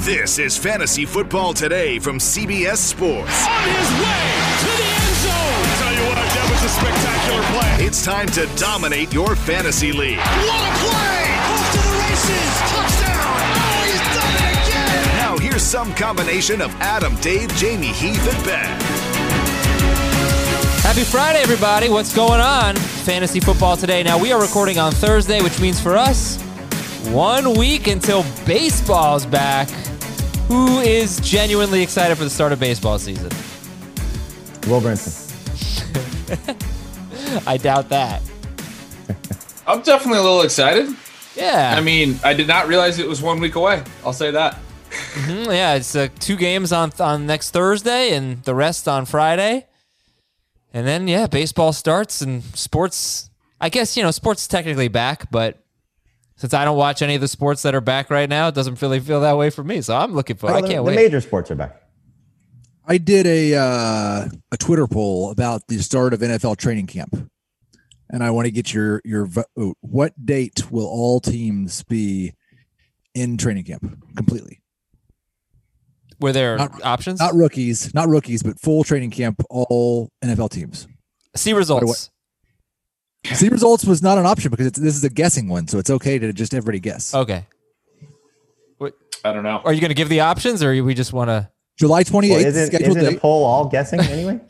This is Fantasy Football Today from CBS Sports. On his way to the end zone. I tell you what, that was a spectacular play. It's time to dominate your fantasy league. What a play! Off to the races. Touchdown. Oh, he's done it again. Now here's some combination of Adam, Dave, Jamey, Heath, and Ben. Happy Friday, everybody. What's going on? Fantasy football today. Now, we are recording on Thursday, which means for us, one week until baseball's back. Who is genuinely excited for the start of baseball season? Will Brinson. I doubt that. I'm definitely a little excited. Yeah. I mean, I did not realize it was one week away. I'll say that. Mhm, yeah, it's uh, two games on on next Thursday and the rest on Friday. And then yeah, baseball starts and sports I guess, you know, sports is technically back, but since I don't watch any of the sports that are back right now, it doesn't really feel that way for me. So I'm looking for I Well, the, can't the wait. major sports are back. I did a uh, a Twitter poll about the start of NFL training camp, and I want to get your your vote. What date will all teams be in training camp completely? Were there Not- options? Not rookies, not rookies, but full training camp. All NFL teams. See results. See results was not an option because it's, this is a guessing one, so it's okay to just everybody guess. Okay. I don't know. Are you going to give the options or we just want to July twenty eighth. Well, isn't, scheduled isn't a poll all guessing anyway?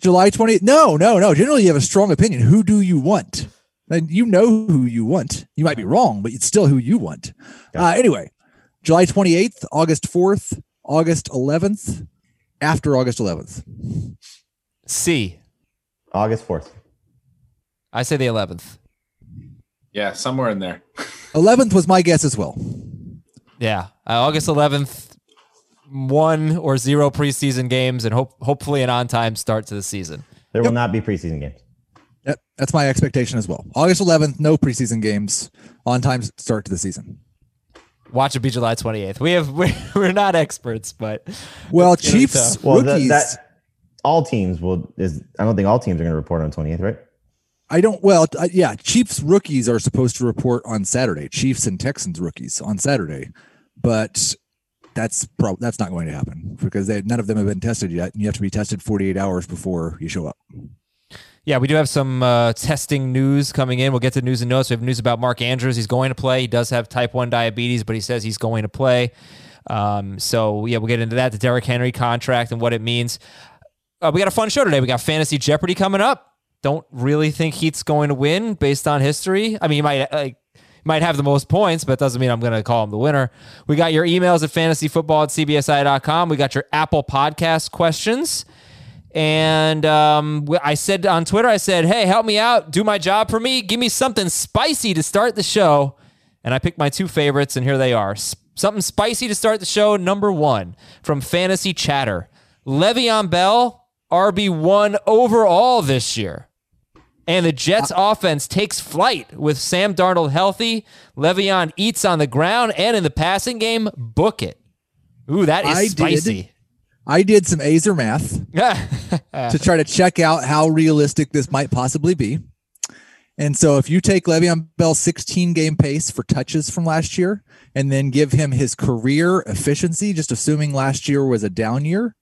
July 20th. No, no, no. Generally, you have a strong opinion. Who do you want? And you know who you want. You might be wrong, but it's still who you want. Uh, anyway, July 28th, August 4th, August 11th, after August 11th. C? August 4th. I say the 11th. Yeah, somewhere in there. 11th was my guess as well. Yeah. Uh, August 11th, one or zero preseason games and hope, hopefully an on time start to the season. There will not be preseason games. Yep, that's my expectation as well. August 11th, no preseason games, on time start to the season. Watch it be July 28th. We have we're, we're not experts, but Well, It's gonna be Chiefs. Well, the, rookies. that all teams will is. I don't think all teams are going to report on 28th, right? I don't. Well, uh, yeah, Chiefs rookies are supposed to report on Saturday. Chiefs and Texans rookies on Saturday, but that's that's not going to happen because they, none of them have been tested yet, and you have to be tested 48 hours before you show up. yeah, we do have some uh, testing news coming in. We'll get to news and notes. We have news about Mark Andrews. He's going to play. He does have type 1 diabetes, but he says he's going to play. Um, so, yeah, we'll get into that, the Derrick Henry contract and what it means. Uh, we got a fun show today. We got Fantasy Jeopardy coming up. Don't really think Heath's going to win based on history. I mean, he might like might have the most points, but it doesn't mean I'm going to call him the winner. We got your emails at fantasyfootball at cbsi.com. We got your Apple Podcast questions. And um, I said on Twitter, I said, hey, help me out. Do my job for me. Give me something spicy to start the show. And I picked my two favorites, and here they are. Something spicy to start the show. Number one from Fantasy Chatter Le'Veon Bell, RB1 overall this year. And the Jets uh, offense takes flight with Sam Darnold healthy. Le'Veon eats on the ground and in the passing game. Book it. Ooh, that is I did. spicy. I did some Aizer math to try to check out how realistic this might possibly be. And so if you take Le'Veon Bell's 16 game pace for touches from last year and then give him his career efficiency, just assuming last year was a down year,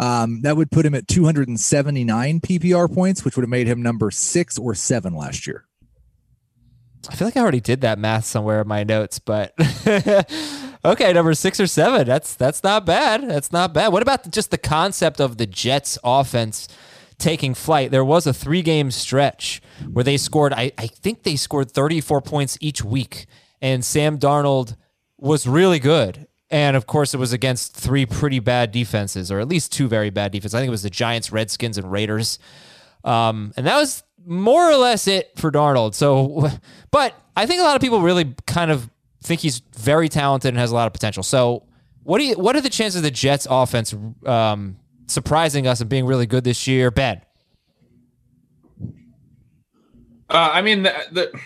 um, that would put him at 279 PPR points, which would have made him number six or seven last year. I feel like I already did that math somewhere in my notes, but okay, number six or seven. That's that's not bad. That's not bad. What about just the concept of the Jets offense taking flight? There was a three game stretch where they scored, I, I think they scored 34 points each week, and Sam Darnold was really good. And of course, it was against three pretty bad defenses, or at least two very bad defenses. I think it was the Giants, Redskins, and Raiders. Um, and that was more or less it for Darnold. So, but I think a lot of people really kind of think he's very talented and has a lot of potential. So, what do you? What are the chances of the Jets' offense um, surprising us and being really good this year? Ben. Uh, I mean, the, the,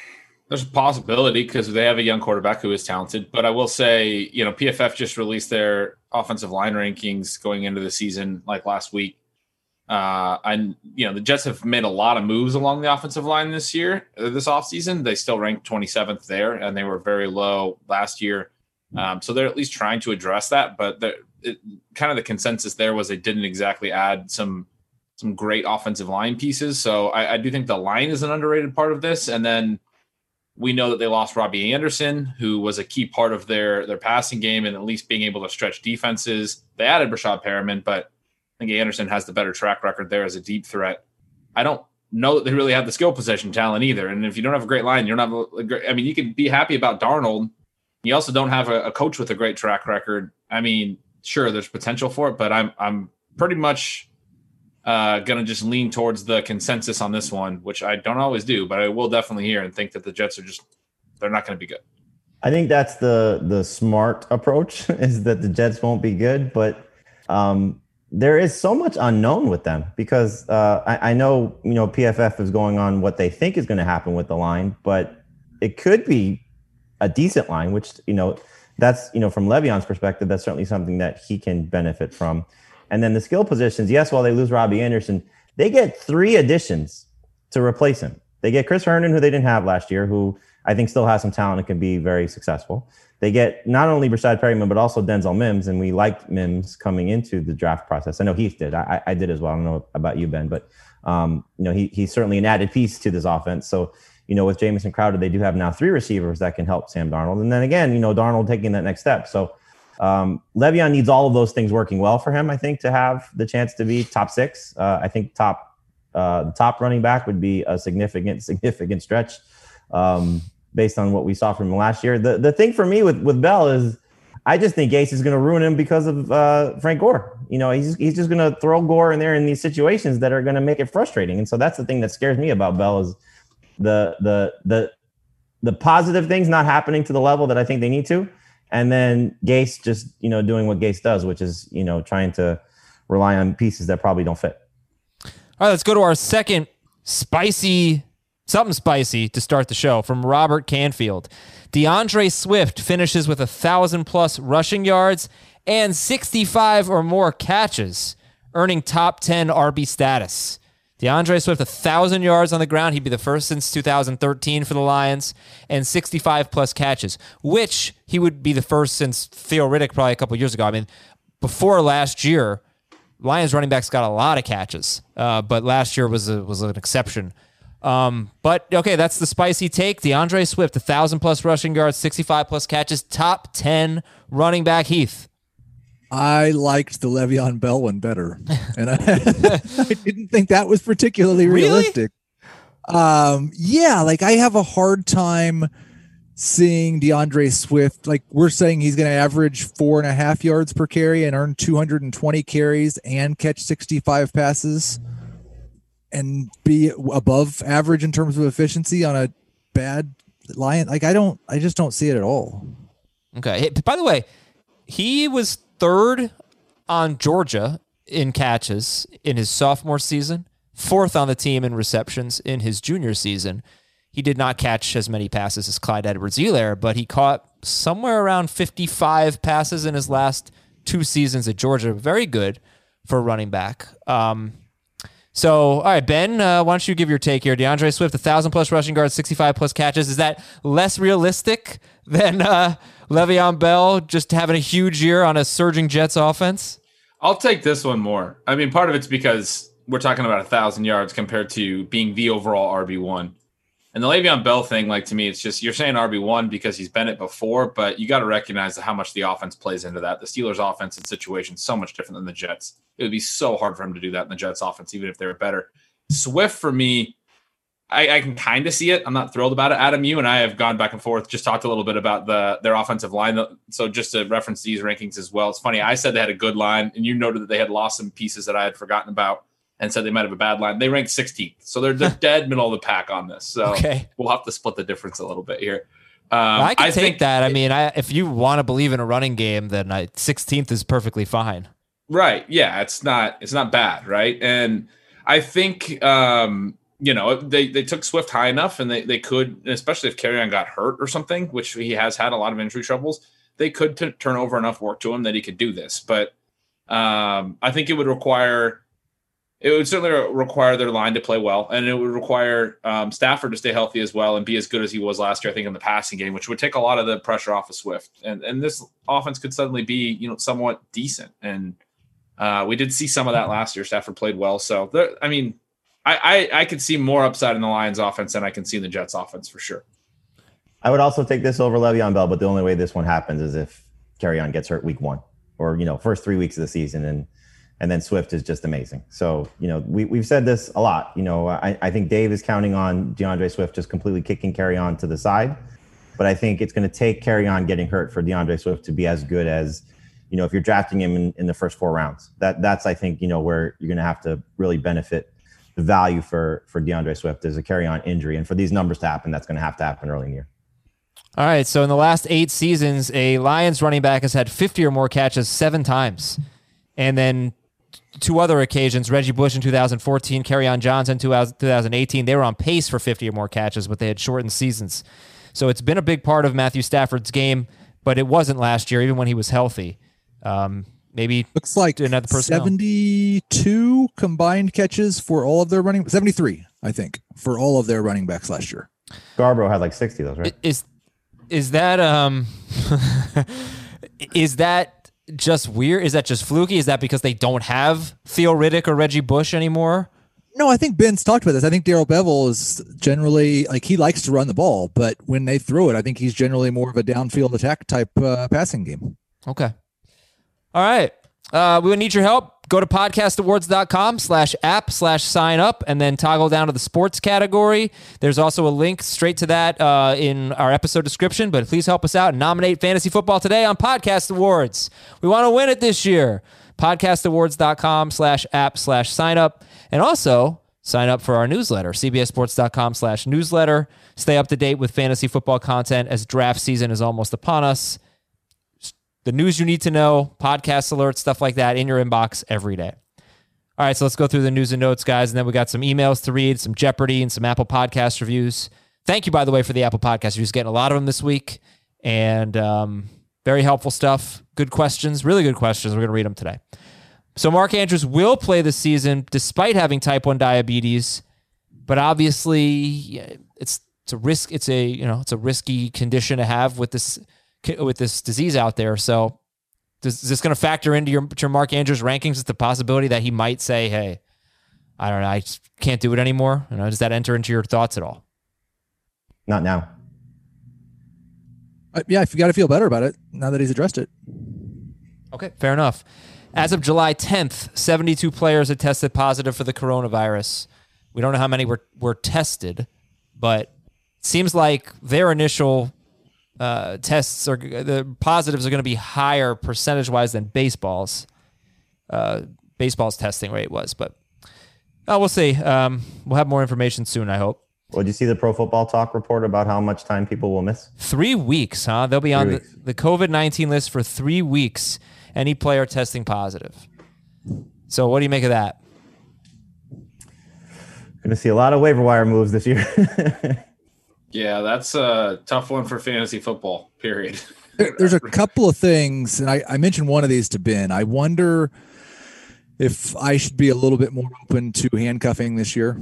there's a possibility because they have a young quarterback who is talented. But I will say, you know, PFF just released their offensive line rankings going into the season like last week. Uh, and you know, the Jets have made a lot of moves along the offensive line this year, uh, this offseason. They still ranked 27th there, and they were very low last year. Um, so they're at least trying to address that. But it, kind of the consensus there was they didn't exactly add some some great offensive line pieces. So I, I do think the line is an underrated part of this. And then we know that they lost Robbie Anderson, who was a key part of their their passing game and at least being able to stretch defenses. They added Breshad Perriman, but I think Anderson has the better track record there as a deep threat. I don't know that they really have the skill position talent either. And if you don't have a great line, you're not. A great, I mean, you can be happy about Darnold. You also don't have a, a coach with a great track record. I mean, sure, there's potential for it, but I'm I'm pretty much uh, going to just lean towards the consensus on this one, which I don't always do, but I will definitely hear and think that the Jets are just they're not going to be good. I think that's the the smart approach is that the Jets won't be good, but um, there is so much unknown with them because uh, I, I, know you know PFF is going on what they think is going to happen with the line, but it could be a decent line, which you know that's you know from Le'Veon's perspective, that's certainly something that he can benefit from. And then the skill positions, yes, while they lose Robbie Anderson, they get three additions to replace him. They get Chris Herndon, who they didn't have last year, who I think still has some talent and can be very successful. They get not only Breshad Perriman, but also Denzel Mims. And we liked Mims coming into the draft process. I know Heath did. I, I did as well. I don't know about you, Ben, but um, you know, he, he's certainly an added piece to this offense. So, you know, with Jamison Crowder, they do have now three receivers that can help Sam Darnold. And then again, you know, Darnold taking that next step. So um, Le'Veon needs all of those things working well for him, I think, to have the chance to be top six. Uh, I think top uh, top running back would be a significant, significant stretch um, based on what we saw from him last year. The the thing for me with with Bell is I just think Gase is going to ruin him because of uh, Frank Gore. You know, he's he's just going to throw Gore in there in these situations that are going to make it frustrating. And so that's the thing that scares me about Bell is the the the the positive things not happening to the level that I think they need to and then Gase just you know doing what Gase does, which is you know trying to rely on pieces that probably don't fit. All right, let's go to our second spicy something spicy to start the show from Robert Canfield. D'Andre Swift finishes with a thousand plus rushing yards and 65 or more catches, earning top 10 RB status. D'Andre Swift, a thousand yards on the ground. He'd be the first since 2013 for the Lions, and 65 plus catches, which he would be the first since Theo Riddick probably a couple years ago. I mean, before last year, Lions running backs got a lot of catches, uh, but last year was a, was an exception. Um, but okay, that's the spicy take. D'Andre Swift, a thousand plus rushing yards, 65 plus catches, top 10 running back. Heath. I liked the Le'Veon Bell one better, and I, I didn't think that was particularly realistic. Really? Um, yeah, like I have a hard time seeing D'Andre Swift. Like we're saying, he's going to average four and a half yards per carry and earn 220 carries and catch 65 passes and be above average in terms of efficiency on a bad lion. Like I don't, I just don't see it at all. Okay. By the way, he was third on Georgia in catches in his sophomore season, fourth on the team in receptions in his junior season. He did not catch as many passes as Clyde Edwards Helaire, but he caught somewhere around 55 passes in his last two seasons at Georgia. Very good for running back. Um, so, all right, Ben, uh, why don't you give your take here? D'Andre Swift, 1,000 plus rushing yards, 65 plus catches. Is that less realistic than uh, Le'Veon Bell just having a huge year on a surging Jets offense? I'll take this one more. I mean, part of it's because we're talking about a thousand yards compared to being the overall RB one. And the Le'Veon Bell thing, like to me, it's just you're saying RB one because he's been it before, but you got to recognize how much the offense plays into that. The Steelers' offense and situation so much different than the Jets. It would be so hard for him to do that in the Jets' offense, even if they were better. Swift for me, I, I, can kind of see it. I'm not thrilled about it. Adam, you and I have gone back and forth, just talked a little bit about the their offensive line. So just to reference these rankings as well, it's funny. I said they had a good line, and you noted that they had lost some pieces that I had forgotten about, and said they might have a bad line. They ranked 16th, so they're, they're dead middle of the pack on this. So okay. we'll have to split the difference a little bit here. Um, I can take think- that. I mean, I, if you want to believe in a running game, then I, 16th is perfectly fine. Right. Yeah. It's not. It's not bad. Right. And I think um, you know they they took Swift high enough, and they they could, especially if Kerryon got hurt or something, which he has had a lot of injury troubles. They could t- turn over enough work to him that he could do this. But um, I think it would require. It would certainly require their line to play well, and it would require um, Stafford to stay healthy as well and be as good as he was last year. I think in the passing game, which would take a lot of the pressure off of Swift, and and this offense could suddenly be you know somewhat decent. And uh, we did see some of that last year. Stafford played well, so there, I mean, I, I I could see more upside in the Lions offense than I can see in the Jets offense for sure. I would also take this over Le'Veon Bell, but the only way this one happens is if Kerryon gets hurt week one or you know first three weeks of the season, and and then Swift is just amazing. So you know we we've said this a lot. You know I, I think Dave is counting on D'Andre Swift just completely kicking Kerryon to the side, but I think it's going to take Kerryon getting hurt for D'Andre Swift to be as good as you know if you're drafting him in, in the first four rounds. That that's I think you know where you're going to have to really benefit the value for for D'Andre Swift is a Kerryon injury, and for these numbers to happen, that's going to have to happen early in the year. All right. So in the last eight seasons, a Lions running back has had 50 or more catches seven times. And then two other occasions, Reggie Bush in 2014, Kerryon Johnson in 2018, they were on pace for 50 or more catches, but they had shortened seasons. So it's been a big part of Matthew Stafford's game, but it wasn't last year, even when he was healthy. Um, maybe Looks like Another personnel. 72 combined catches for all of their running 73, I think, for all of their running backs last year. Scarbrough had like 60 of those, right? is is that um is that just weird? Is that just fluky? Is that because they don't have Theo Riddick or Reggie Bush anymore? No, I think Ben's talked about this. I think Darrell Bevell is generally like he likes to run the ball, but when they throw it, I think he's generally more of a downfield attack type uh, passing game. Okay. All right. Uh, we would need your help. Go to podcastawards.com slash app slash sign up and then toggle down to the sports category. There's also a link straight to that uh, in our episode description, but please help us out and nominate Fantasy Football Today on Podcast Awards. We want to win it this year. Podcastawards.com slash app slash sign up. And also sign up for our newsletter, cbssports.com slash newsletter. Stay up to date with fantasy football content as draft season is almost upon us the news you need to know, podcast alerts, stuff like that in your inbox every day. All right, so let's go through the news and notes, guys. And then we got some emails to read, some Jeopardy, and some Apple Podcast reviews. Thank you, by the way, for the Apple Podcast reviews. Getting a lot of them this week, and um, very helpful stuff. Good questions, really good questions. We're going to read them today. So Mark Andrews will play this season despite having type one diabetes, but obviously it's it's a risk. It's a you know it's a risky condition to have with this with this disease out there. So does, is this going to factor into your, your Mark Andrews rankings? Is the possibility that he might say, "Hey, I don't know, I just can't do it anymore"? You know, does that enter into your thoughts at all? Not now. Uh, yeah, if you got to feel better about it now that he's addressed it. Okay, fair enough. As of July 10th, 72 players had tested positive for the coronavirus. We don't know how many were, were tested, but it seems like their initial uh, tests are the positives are going to be higher percentage wise than baseball's. Uh, baseball's testing rate was, but uh, we'll see. Um, we'll have more information soon, I hope. Well, did you see the Pro Football Talk report about how much time people will miss? Three weeks, huh? They'll be on the, the COVID 19 list for three weeks. Any player testing positive. So, what do you make of that? Going to see a lot of waiver wire moves this year. Yeah, that's a tough one for fantasy football. Period. There's a couple of things, and I, I mentioned one of these to Ben. I wonder if I should be a little bit more open to handcuffing this year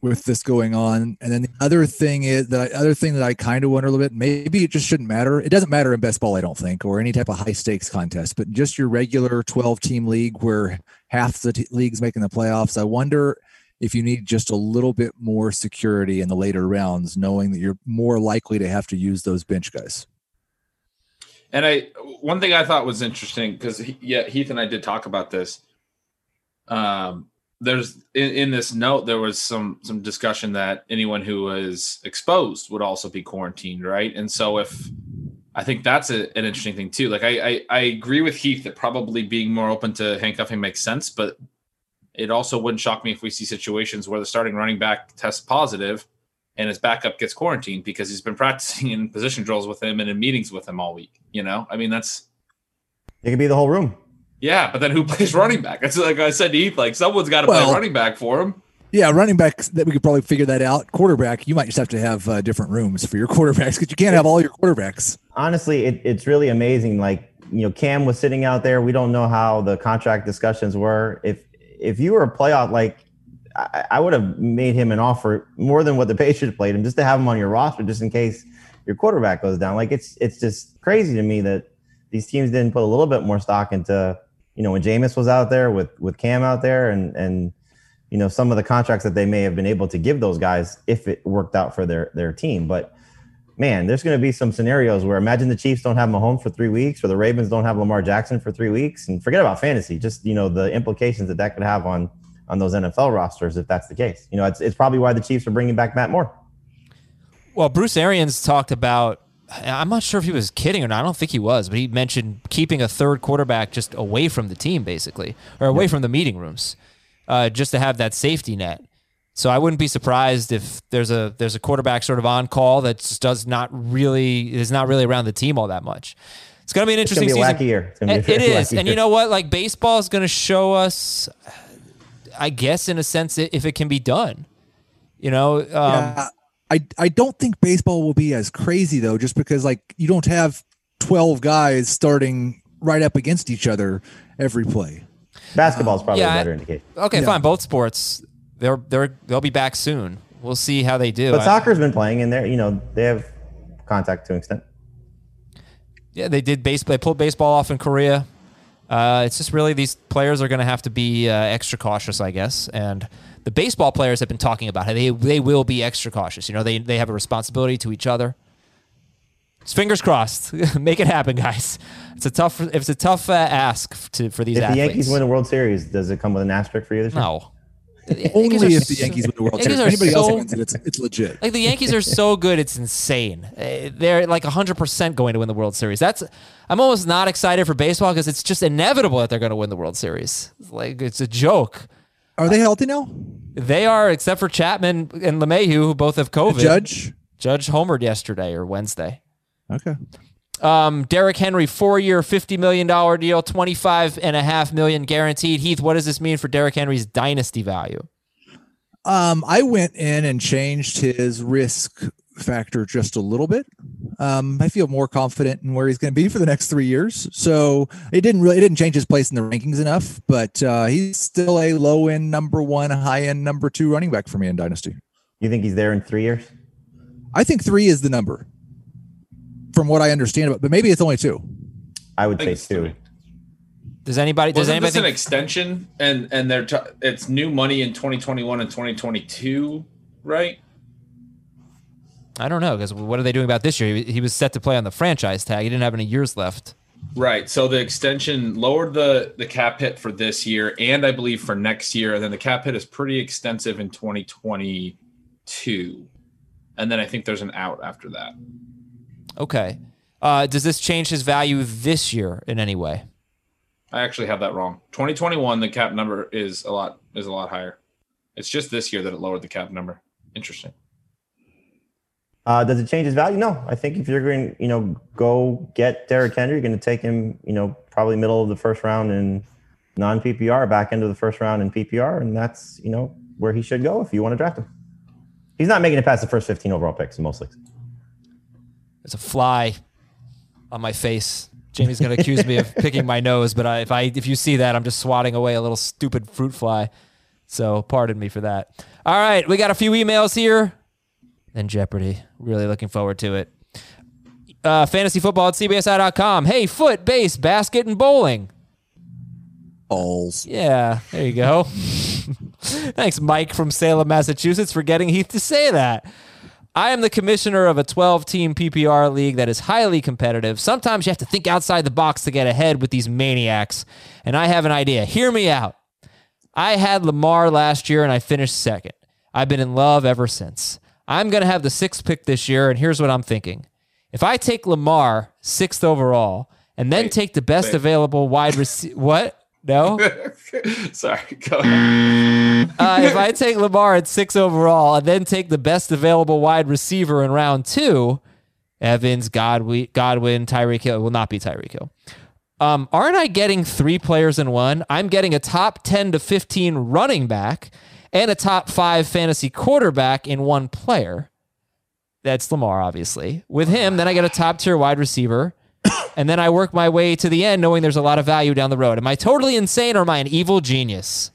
with this going on. And then the other thing is that I, other thing that I kind of wonder a little bit, maybe it just shouldn't matter. It doesn't matter in best ball, I don't think, or any type of high stakes contest, but just your regular 12 team league where half the t- league's making the playoffs. I wonder if you need just a little bit more security in the later rounds, knowing that you're more likely to have to use those bench guys. And I one thing I thought was interesting because yeah, Heath and I did talk about this. Um, there's in, in this note there was some some discussion that anyone who was exposed would also be quarantined, right? And so if I think that's a, an interesting thing too. Like I, I I agree with Heath that probably being more open to handcuffing makes sense, but it also wouldn't shock me if we see situations where the starting running back tests positive and his backup gets quarantined because he's been practicing in position drills with him and in meetings with him all week. You know, I mean, that's It could be the whole room. yeah. But then who plays running back? It's like I said to Heath, like someone's got to Well- play running back for him. Yeah, running back that we could probably figure that out. Quarterback, you might just have to have uh, different rooms for your quarterbacks because you can't have all your quarterbacks. honestly, it, it's really amazing. Like you know, Cam was sitting out there. We don't know how the contract discussions were. If if you were a playoff, like I, I would have made him an offer more than what the Patriots played him, just to have him on your roster, just in case your quarterback goes down. Like it's it's just crazy to me that these teams didn't put a little bit more stock into you know when Jameis was out there with with Cam out there and and you know some of the contracts that they may have been able to give those guys if it worked out for their their team, but man, there's going to be some scenarios where imagine the Chiefs don't have Mahomes for three weeks, or the Ravens don't have Lamar Jackson for three weeks, and forget about fantasy. Just you know the implications that that could have on on those NFL rosters if that's the case. You know, it's it's probably why the Chiefs are bringing back Matt Moore. Well, Bruce Arians talked about. I'm not sure if he was kidding or not. I don't think he was, but he mentioned keeping a third quarterback just away from the team, basically, or away from the meeting rooms, uh, just to have that safety net. So I wouldn't be surprised if there's a there's a quarterback sort of on call that just does not really is not really around the team all that much. It's going to be an It's going interesting to be a season. wacky year. It's gonna be a It- it is, wacky and you know what? Like baseball is going to show us, I guess, in a sense, if it can be done. You know, um, Yeah, I I don't think baseball will be as crazy though, just because like you don't have twelve guys starting right up against each other every play. basketball is probably yeah, a better indication. Okay, Yeah. fine. Both sports, they're they're they'll be back soon. We'll see how they do. But I- soccer's been playing, and they're you know they have contact to an extent. yeah, they did base. They pulled baseball off in Korea. Uh, it's just really these players are going to have to be uh, extra cautious, I guess. And the baseball players have been talking about how they they will be extra cautious. You know, they they have a responsibility to each other. Just fingers crossed. Make it happen, guys. It's a tough. It's a tough uh, ask to, for these If the. Yankees win the World Series, does it come with an asterisk for you this year? no. Only if the so- Yankees win the World Series. anybody else wins it, it's it's legit. Like the Yankees are so good, it's insane. Uh, They're like 100% going to win the World Series. That's I'm almost not excited for baseball because it's just inevitable that they're going to win the World Series. It's like it's a joke. Are they healthy now? They are, except for Chapman and LeMahieu, who both have COVID. Judge. Judge homered yesterday or Wednesday. Okay. Um, Derrick Henry, four-year, $50 million deal, 25.5 million guaranteed. Heath, what does this mean for Derrick Henry's dynasty value? Um, I went in and changed his risk factor just a little bit. Um, I feel more confident in where he's going to be for the next three years. So it didn't really, it didn't change his place in the rankings enough, but uh, he's still a low end number one, high end number two running back for me in Dynasty. You think he's there in three years? I think three is the number from what I understand about, but maybe it's only two. I would I say two. Does anybody? Does Wasn't anybody this an extension? And and they're t- it's new money in 2021 and 2022, right? I don't know because what are they doing about this year? He, he was set to play on the franchise tag. He didn't have any years left. Right. So the extension lowered the the cap hit for this year and I believe for next year. And then the cap hit is pretty extensive in 2022. And then I think there's an out after that. Okay. Uh, does this change his value this year in any way? I actually have that wrong. 2021, the cap number is a lot is a lot higher. It's just this year that it lowered the cap number. Interesting. Uh, does it change his value? No. I think if you're going, to, you know, go get Derrick Henry, you're going to take him, you know, probably middle of the first round in non PPR, back end of the first round in PPR, and that's you know where he should go if you want to draft him. He's not making it past the first 15 overall picks in most leagues. There's a fly on my face. Jamey's gonna accuse me of picking my nose, but I, if I if you see that, I'm just swatting away a little stupid fruit fly. So pardon me for that. All right, we got a few emails here. Then Jeopardy. Really looking forward to it. Uh, fantasy football at CBSI.com. Hey, foot, base, basket, and bowling. Balls. Yeah, there you go. Thanks, Mike from Salem, Massachusetts, for getting Heath to say that. I am the commissioner of a 12 team PPR league that is highly competitive. Sometimes you have to think outside the box to get ahead with these maniacs. And I have an idea. Hear me out. I had Lamar last year and I finished second. I've been in love ever since. I'm going to have the sixth pick this year, and here's what I'm thinking. If I take Lamar sixth overall and then Wait, take the best wait. available wide receiver, what? No. Sorry. Go ahead. Uh, if I take Lamar at six overall and then take the best available wide receiver in round two, Evans, Godwin, Godwin, Tyreek Hill will not be Tyreek Hill. Um, aren't I getting three players in one? I'm getting a top 10 to 15 running back and a top five fantasy quarterback in one player. That's Lamar, obviously. With him, then I get a top tier wide receiver. And then I work my way to the end knowing there's a lot of value down the road. Am I totally insane or am I an evil genius?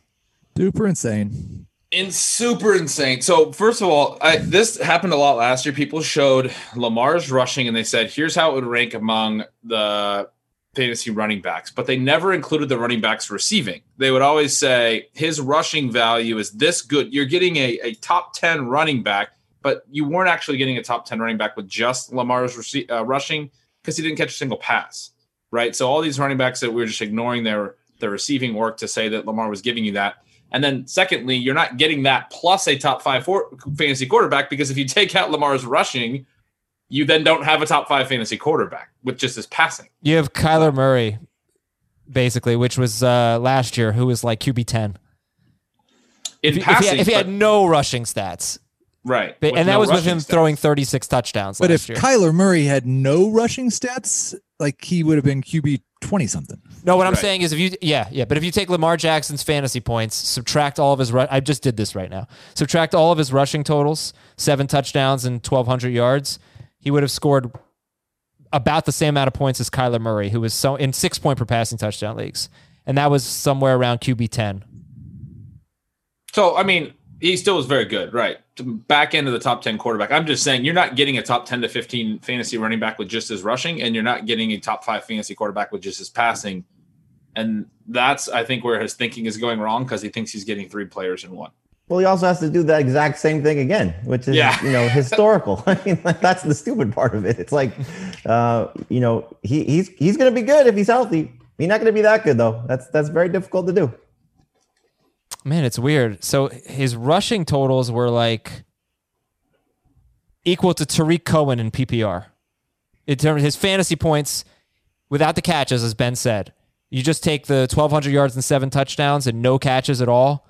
Super insane. In super insane. So first of all, I, this happened a lot last year. People showed Lamar's rushing, and they said, "Here's how it would rank among the fantasy running backs," but they never included the running backs receiving. They would always say his rushing value is this good. You're getting a, a top ten running back, but you weren't actually getting a top ten running back with just Lamar's rece- uh, rushing because he didn't catch a single pass, right? So all these running backs that we were just ignoring their their receiving work to say that Lamar was giving you that. And then secondly, you're not getting that plus a top five fantasy quarterback because if you take out Lamar's rushing, you then don't have a top five fantasy quarterback with just his passing. You have Kyler Murray, basically, which was uh, last year, who was like QB ten. In If, passing, he, had, if he had no rushing stats, right, But- with and that no was with him stats. throwing 36 touchdowns But last if year. Kyler Murray had no rushing stats, like he would have been QB 20 something. no, what I'm Right. saying is if you, yeah, yeah, but if you take Lamar Jackson's fantasy points, subtract all of his, ru- I just did this right now, subtract all of his rushing totals, seven touchdowns and 1,200 yards, he would have scored about the same amount of points as Kyler Murray, who was so in six point per passing touchdown leagues. And that was somewhere around QB 10. So I mean, he still was very good, right? To Back end of the top ten quarterback. I'm just saying you're not getting a top ten to fifteen fantasy running back with just his rushing, and you're not getting a top five fantasy quarterback with just his passing. And that's I think where his thinking is going wrong because he thinks he's getting three players in one. Well, he also has to do the exact same thing again, which is Yeah. you know historical. I mean, that's the stupid part of it. It's like, uh, you know, he he's he's gonna be good if he's healthy. He's not gonna be that good though. That's that's very difficult to do. Man, it's weird. So his rushing totals were like equal to Tarik Cohen in PPR. In terms of his fantasy points without the catches, as Ben said, you just take the 1,200 yards and seven touchdowns and no catches at all.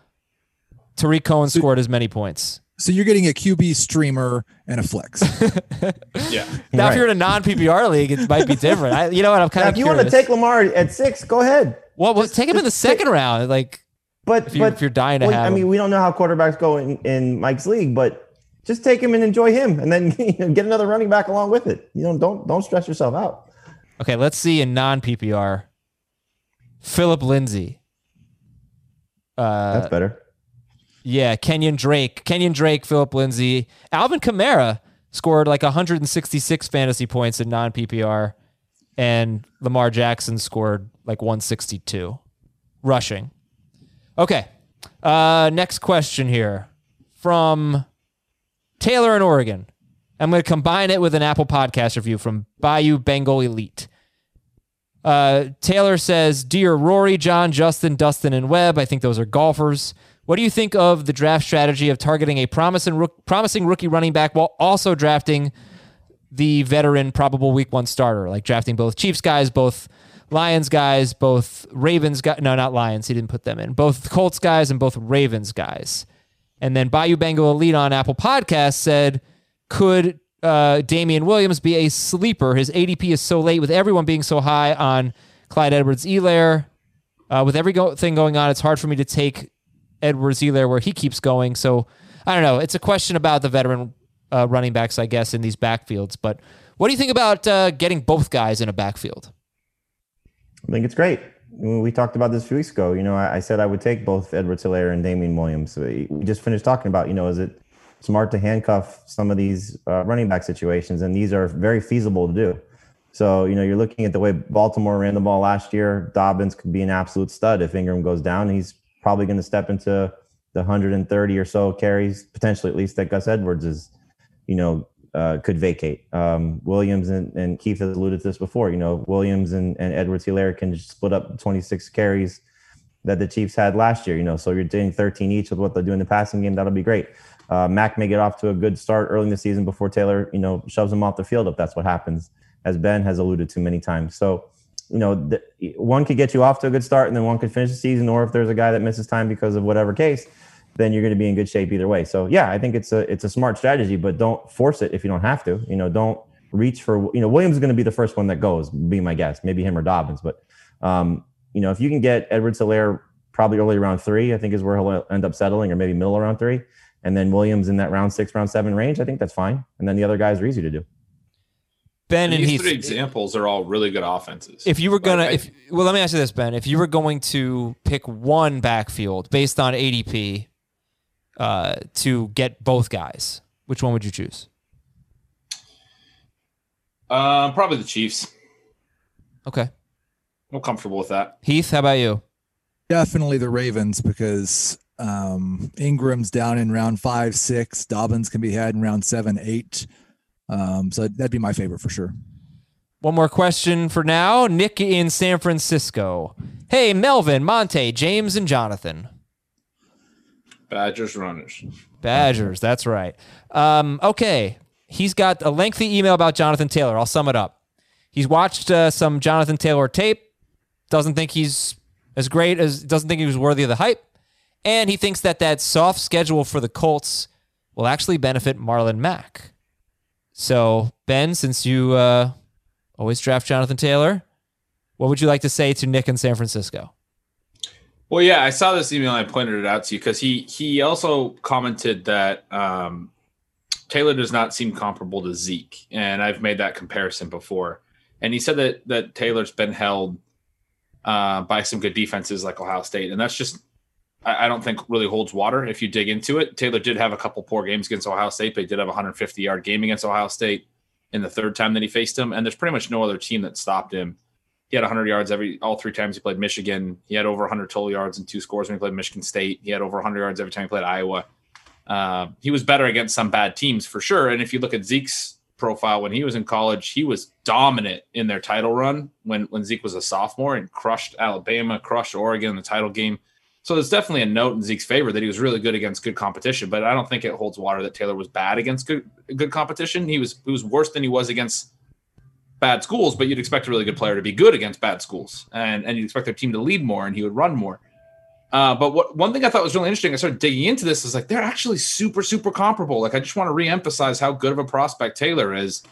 Tarik Cohen scored as many points. So you're getting a QB streamer and a flex. Yeah. Now, if you're in a non-PPR league, it might be different. I, you know what? I'm kind Now, of if you curious. want to take Lamar at six, go ahead. well, well, take him in the second round. Like, But If you- but if you're dying to well, have I mean, him. we don't know how quarterbacks go in, in Mike's league, but just take him and enjoy him, and then you know, get another running back along with it. You know, don't don't stress yourself out. okay, let's see in non-PPR. Philip Lindsay. Uh, That's better. Yeah, Kenyon Drake, Kenyon Drake, Philip Lindsay, Alvin Kamara scored like 166 fantasy points in non PPR, and Lamar Jackson scored like 162 rushing. Okay, uh, next question here from Taylor in Oregon. I'm going to combine it with an Apple Podcast review from Bayou Bengal Elite. Uh, Taylor says, Dear Rory, John, Justin, Dustin, and Webb, I think those are golfers. What do you think of the draft strategy of targeting a promising, promising rookie running back while also drafting the veteran probable week one starter, like drafting both Chiefs guys, both Lions guys, both Ravens guys? No, not Lions. He didn't put them in. Both Colts guys and both Ravens guys. And then Bayou Bengal Elite on Apple Podcast said, could uh, Damien Williams be a sleeper? His ADP is so late with everyone being so high on Clyde Edwards Helaire. Uh, with everything going on, it's hard for me to take Edwards Helaire where he keeps going. So I don't know. It's a question about the veteran uh, running backs, I guess, in these backfields. But what do you think about uh, getting both guys in a backfield? I think it's great. We talked about this a few weeks ago. You know, I, I said I would take both Edward Helaire and Damien Williams. We we just finished talking about, you know, is it smart to handcuff some of these uh, running back situations? And these are very feasible to do. So, you know, you're looking at the way Baltimore ran the ball last year. Dobbins could be an absolute stud if Ingram goes down. He's probably going to step into the 130 or so carries, potentially at least that Gus Edwards is, you know, uh, could vacate. Um, Williams and, and Keith has alluded to this before. You know, Williams and, and Edwards Helaire can split up 26 carries that the Chiefs had last year. You know, so you're doing 13 each with what they do in the passing game. That'll be great. Uh, Mack may get off to a good start early in the season before Taylor, you know, shoves him off the field if that's what happens, as Ben has alluded to many times. So, you know, the, one could get you off to a good start, and then one could finish the season. Or if there's a guy that misses time because of whatever case, then you're going to be in good shape either way. So yeah, I think it's a it's a smart strategy, but don't force it if you don't have to. You know, don't reach for you know Williams is going to be the first one that goes. Be my guess, maybe him or Dobbins, but um, you know if you can get Edwards Helaire probably early round three, I think is where he'll end up settling, or maybe middle around three, and then Williams in that round six, round seven range. I think that's fine, and then the other guys are easy to do. Ben and These three examples are all really good offenses. if you were gonna, Like, if well, let me ask you this, Ben. If you were going to pick one backfield based on ADP uh, to get both guys, which one would you choose? Um, probably the Chiefs. Okay, I'm comfortable with that. Heath, how about you? Definitely the Ravens because um, Ingram's down in round five, six. Dobbins can be had in round seven, eight. Um, so that'd be my favorite for sure. One more question for now. Nick in San Francisco. Hey, Melvin, Montee, James, and Jonathan. Badgers runners. Badgers, that's right. Um, okay, he's got a lengthy email about Jonathan Taylor. I'll sum it up. He's watched uh, some Jonathan Taylor tape. Doesn't think he's as great as doesn't think he was worthy of the hype, and he thinks that that soft schedule for the Colts will actually benefit Marlon Mack. So Ben, since you uh, always draft Jonathan Taylor, what would you like to say to Nick in San Francisco? Well, yeah, I saw this email. and I pointed it out to you because he he also commented that um, Taylor does not seem comparable to Zeke, and I've made that comparison before. And he said that that Taylor's been held uh, by some good defenses like Ohio State, and that's just I, I don't think really holds water if you dig into it. Taylor did have a couple poor games against Ohio State, but he did have a 150 yard game against Ohio State in the third time that he faced him, and there's pretty much no other team that stopped him he had 100 yards every all three times he played Michigan. He had over 100 total yards and two scores when he played Michigan State. He had over 100 yards every time he played Iowa. Uh, he was better against some bad teams for sure. And if you look at Zeke's profile when he was in college, he was dominant in their title run when when Zeke was a sophomore and crushed Alabama, crushed Oregon in the title game. So there's definitely a note in Zeke's favor that he was really good against good competition. But I don't think it holds water that Taylor was bad against good good competition. He was he was worse than he was against bad schools, but you'd expect a really good player to be good against bad schools, and and you'd expect their team to lead more, and he would run more. Uh, but what one thing I thought was really interesting, I started digging into this, is like they're actually super super comparable. Like I just want to reemphasize how good of a prospect Taylor is.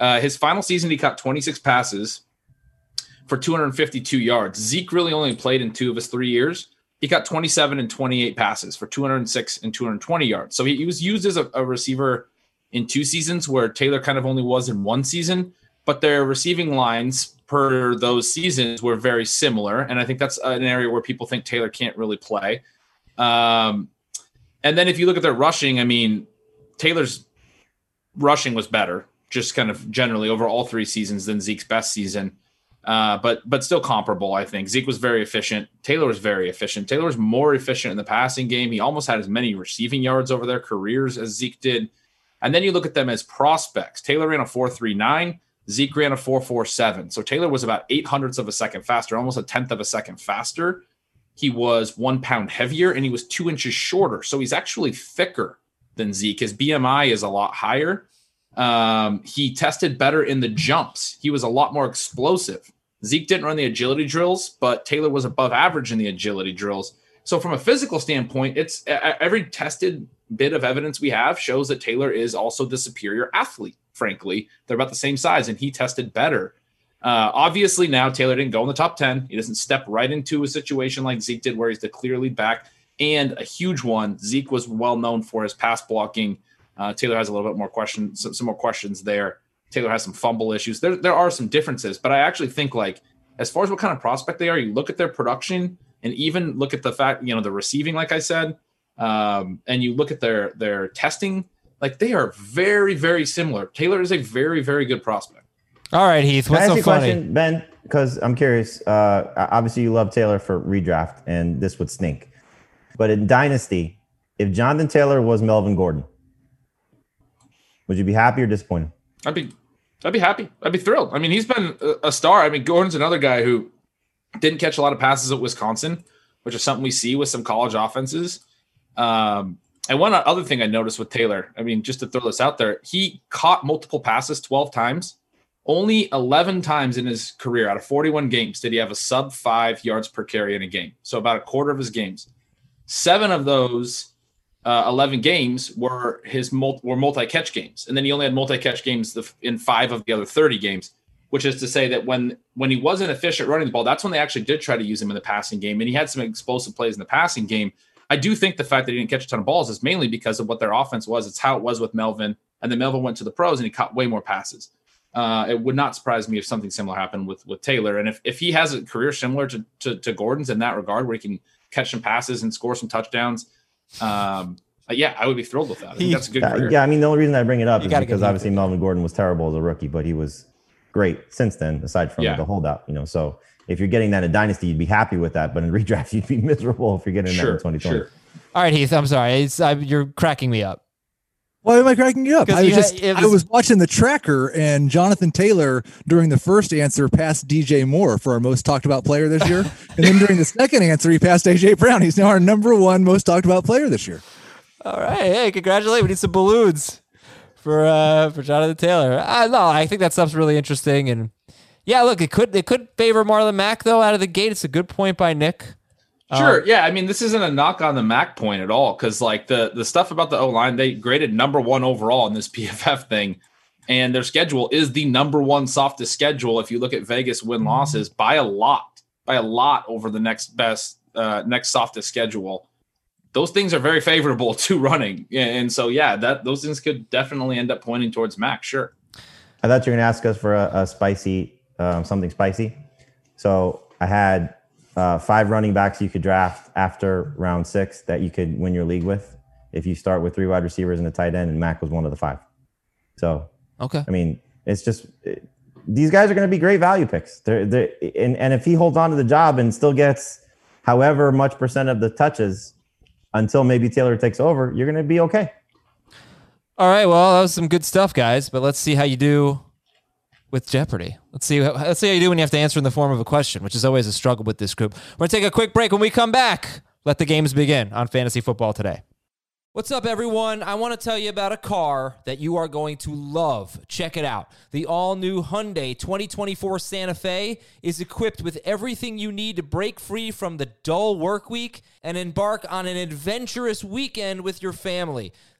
Uh, his final season, he caught 26 passes for 252 yards. Zeke really only played in two of his three years. He got 27 and 28 passes for 206 and 220 yards. So he, he was used as a, a receiver in two seasons, where Taylor kind of only was in one season but their receiving lines per those seasons were very similar. And I think that's an area where people think Taylor can't really play. Um, and then if you look at their rushing, I mean, Taylor's rushing was better, just kind of generally over all three seasons than Zeke's best season. Uh, but but still comparable, I think. Zeke was very efficient. Taylor was very efficient. Taylor was more efficient in the passing game. He almost had as many receiving yards over their careers as Zeke did. And then you look at them as prospects. Taylor ran a 4.39. Zeke ran a 4.47. So Taylor was about eight hundredths of a second faster, almost a tenth of a second faster. He was one pound heavier and he was two inches shorter. So he's actually thicker than Zeke. His BMI is a lot higher. Um, he tested better in the jumps. He was a lot more explosive. Zeke didn't run the agility drills, but Taylor was above average in the agility drills. So from a physical standpoint, it's every tested bit of evidence we have shows that Taylor is also the superior athlete. Frankly, they're about the same size, and he tested better. Uh, obviously, now Taylor didn't go in the top 10. He doesn't step right into a situation like Zeke did, where he's the clear lead back. And a huge one, Zeke was well known for his pass blocking. Uh, Taylor has a little bit more questions, some, some more questions there. Taylor has some fumble issues. There, there are some differences, but I actually think like as far as what kind of prospect they are, you look at their production and even look at the fact, you know, the receiving, like I said, um, and you look at their their testing, like they are very, very similar. Taylor is a very, very good prospect. All right, Heath. Can I What's ask so you a funny? question, Ben? Because I'm curious. Uh, obviously, you love Taylor for redraft, and this would stink. But in Dynasty, if Jonathan Taylor was Melvin Gordon, would you be happy or disappointed? I'd be, I'd be happy. I'd be thrilled. I mean, he's been a, a star. I mean, Gordon's another guy who didn't catch a lot of passes at Wisconsin, which is something we see with some college offenses. Um, and one other thing I noticed with Taylor, I mean, just to throw this out there, he caught multiple passes 12 times only 11 times in his career out of 41 games did he have a sub five yards per carry in a game. So about a quarter of his games. Seven of those uh, 11 games were his multi, were multi catch games, and then he only had multi catch games in five of the other 30 games. Which is to say that when when he wasn't efficient running the ball, that's when they actually did try to use him in the passing game, and he had some explosive plays in the passing game. I do think the fact that he didn't catch a ton of balls is mainly because of what their offense was. It's how it was with Melvin, and then Melvin went to the pros and he caught way more passes. Uh, it would not surprise me if something similar happened with with Taylor. And if, if he has a career similar to, to, to Gordon's in that regard, where he can catch some passes and score some touchdowns, um, uh, yeah, I would be thrilled with that. I think that's a good career. Yeah, I mean, the only reason I bring it up you is because obviously Melvin Gordon was terrible as a rookie, but he was great since then, aside from yeah. the holdout. You know, so if you're getting that in dynasty, you'd be happy with that, but in redraft, you'd be miserable if you're getting sure, that in 2020. Sure. All right, Heath, I'm sorry. I, you're cracking me up. Why am I cracking you up? I was just was, I was watching the tracker and Jonathan Taylor during the first answer passed DJ Moore for our most talked about player this year. and then during the second answer, he passed AJ Brown. He's now our number one most talked about player this year. All right. Hey, congratulations. We need some balloons for uh for Jonathan Taylor. Uh, no, I think that stuff's really interesting. And yeah, look, it could it could favor Marlon Mack though out of the gate. It's a good point by Nick. Sure. Um, yeah. I mean, this isn't a knock on the Mack point at all because, like, the the stuff about the O line, they graded number one overall in this PFF thing, and their schedule is the number one softest schedule if you look at Vegas win mm-hmm. losses by a lot, by a lot over the next best, uh, next softest schedule. Those things are very favorable to running, and so yeah, that those things could definitely end up pointing towards Mack. Sure. I thought you were going to ask us for a, a spicy, um, something spicy. So I had uh, five running backs you could draft after round six that you could win your league with if you start with three wide receivers and a tight end, and Mack was one of the five. So, okay. I mean, it's just it, these guys are going to be great value picks. They're, they're, and, and if he holds on to the job and still gets however much percent of the touches until maybe Taylor takes over, you're going to be okay. All right. Well, that was some good stuff, guys. But let's see how you do with Jeopardy. Let's see. Let's see how you do when you have to answer in the form of a question, which is always a struggle with this group. We're gonna take a quick break. When we come back, let the games begin on Fantasy Football today. What's up, everyone? I want to tell you about a car that you are going to love. Check it out. The all new Hyundai 2024 Santa Fe is equipped with everything you need to break free from the dull work week and embark on an adventurous weekend with your family.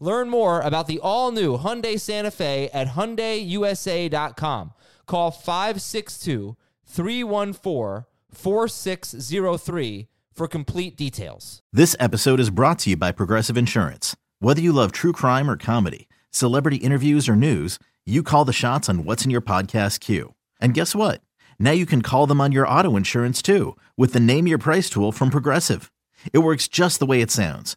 Learn more about the all new Hyundai Santa Fe at HyundaiUSA.com. Call 562 314 4603 for complete details. This episode is brought to you by Progressive Insurance. Whether you love true crime or comedy, celebrity interviews or news, you call the shots on what's in your podcast queue. And guess what? Now you can call them on your auto insurance too with the Name Your Price tool from Progressive. It works just the way it sounds.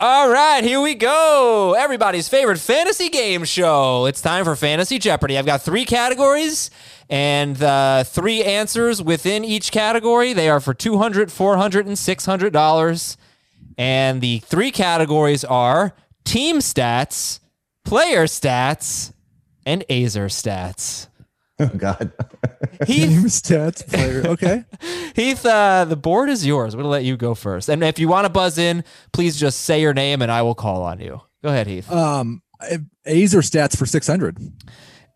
All right, here we go. Everybody's favorite fantasy game show. It's time for Fantasy Jeopardy. I've got three categories and uh, three answers within each category. They are for $200, $400, and $600. And the three categories are team stats, player stats, and Aizer stats. Oh God. Heath stats player. Okay. Heath, uh, the board is yours. I'm gonna let you go first. And if you want to buzz in, please just say your name and I will call on you. Go ahead, Heath. Um Aizer stats for 600.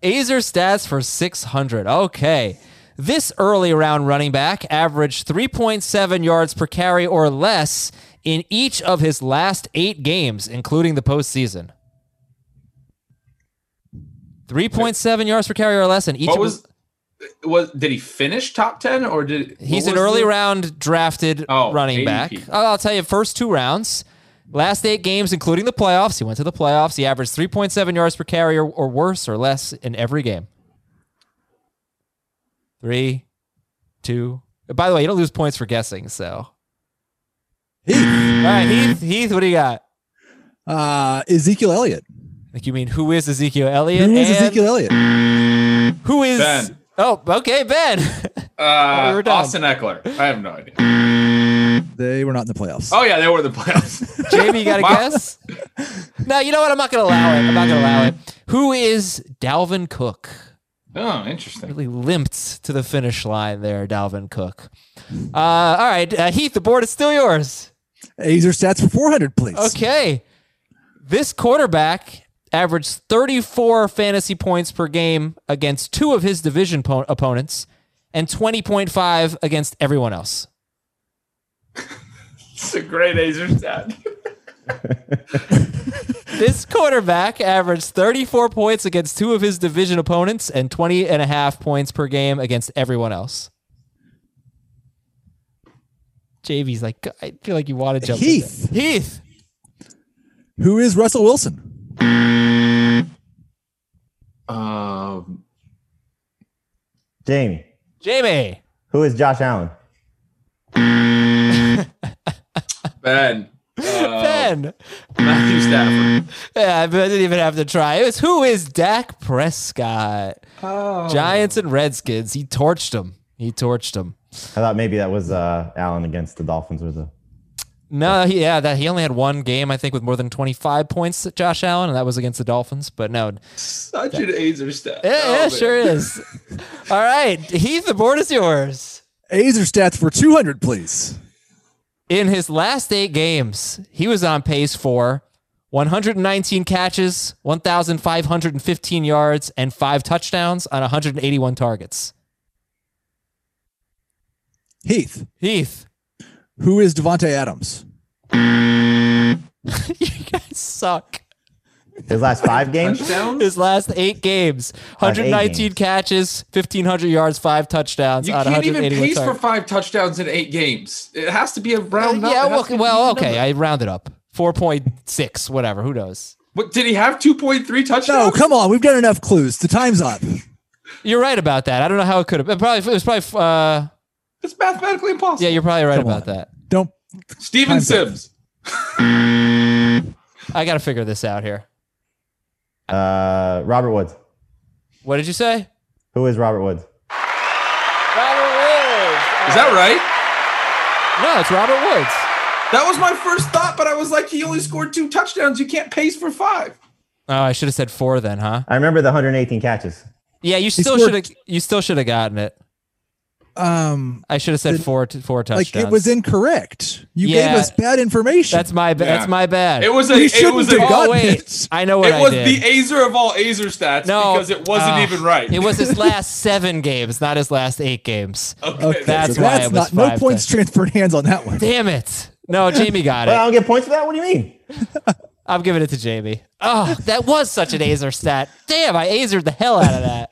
Aizer stats for 600. Okay. This early round running back averaged 3.7 yards per carry or less in each of his last eight games, including the postseason. 3.7 yards per carry or less, and each what was was did he finish top 10 or did he's an early the... round drafted oh, running ADP. back I'll tell you first two rounds Last eight games, including the playoffs, he went to the playoffs. He averaged 3.7 yards per carry or, or worse or less in every game. Three, two. By the way, you don't lose points for guessing, so. Heath. All right, Heath, Heath, what do you got? Uh, Ezekiel Elliott. Like you mean who is Ezekiel Elliott? Who is And Ezekiel Elliott? Who is Ben. Oh, okay, Ben. Uh, we were done. Austin Ekeler. I have no idea. They were not in the playoffs. Oh yeah, they were in the playoffs. Jamey, you got a Wow. guess? No, you know what? I'm not going to allow it. I'm not going to allow it. Who is Dalvin Cook? oh, interesting. Really limped to the finish line there, Dalvin Cook. Uh, all right, uh, Heath, the board is still yours. Aizer stats for 400, please. Okay. This quarterback averaged 34 fantasy points per game against two of his division po- opponents and 20.5 against everyone else. It's a great Aizer stat. This quarterback averaged 34 points against two of his division opponents and 20 and a half points per game against everyone else. JV's like, I feel like you want to jump Heath. there. Heath. Who is Russell Wilson? Um, Jamey. Jamey. Who is Josh Allen? Ben. Uh, Ben. Matthew Stafford. Yeah, I didn't even have to try. It was who is Dak Prescott? Giants and Redskins. He torched him. He torched him. I thought maybe that was uh, Allen against the Dolphins or the. No, he, yeah, that he only had one game, I think, with more than 25 points, Josh Allen, and that was against the Dolphins. But no, Such an Aizer stat. Yeah, Oh, yeah, sure is. All right, Heath, the board is yours. Aizer stats for 200, please. In his last eight games, he was on pace for 119 catches, 1,515 yards, and five touchdowns on 181 targets. Heath. Heath, Who is Davante Adams? you guys suck. His last five games? Touchdown? His last eight games, Last eight 119 games. catches, 1,500 yards, five touchdowns You can't even 181 pace for five touchdowns in eight games. It has to be a round. yeah, well, well, okay, number. I rounded up. 4.6, whatever, who knows? What did he have? Two point three touchdowns. No, come on. We've got enough clues. The time's up. You're right about that. I don't know how it could have. It probably it was probably. Uh, It's mathematically impossible. yeah, you're probably right Come about on. that. Don't. Steven Time's. Sims. I got to figure this out here. Uh, Robert Woods. What did you say? Who is Robert Woods? Robert Woods. Is that right? No, it's Robert Woods. That was my first thought, but I was like, he only scored two touchdowns. You can't pace for five. Oh, I should have said four then, huh? I remember the 118 catches. Yeah, you still should have. You still should have gotten it. Um, I should have said Did- four t- four touchdowns. like it was incorrect. You Yeah. gave us bad information. That's my ba- that's my bad. It was a. We It shouldn't was have a. Oh wait, it. I know what It I was did. the Aizer of all Aizer stats no, because it wasn't uh, even right. It was his last seven games, not his last eight games. okay. Okay, That's so why that's it was not no points to- transferred hands on that one. Damn it! No, Jamey got Well, I it. don't get points for that. What do you mean? I'm giving it to Jamey. Oh, that was such an Aizer stat. Damn, I Aizered the hell out of that.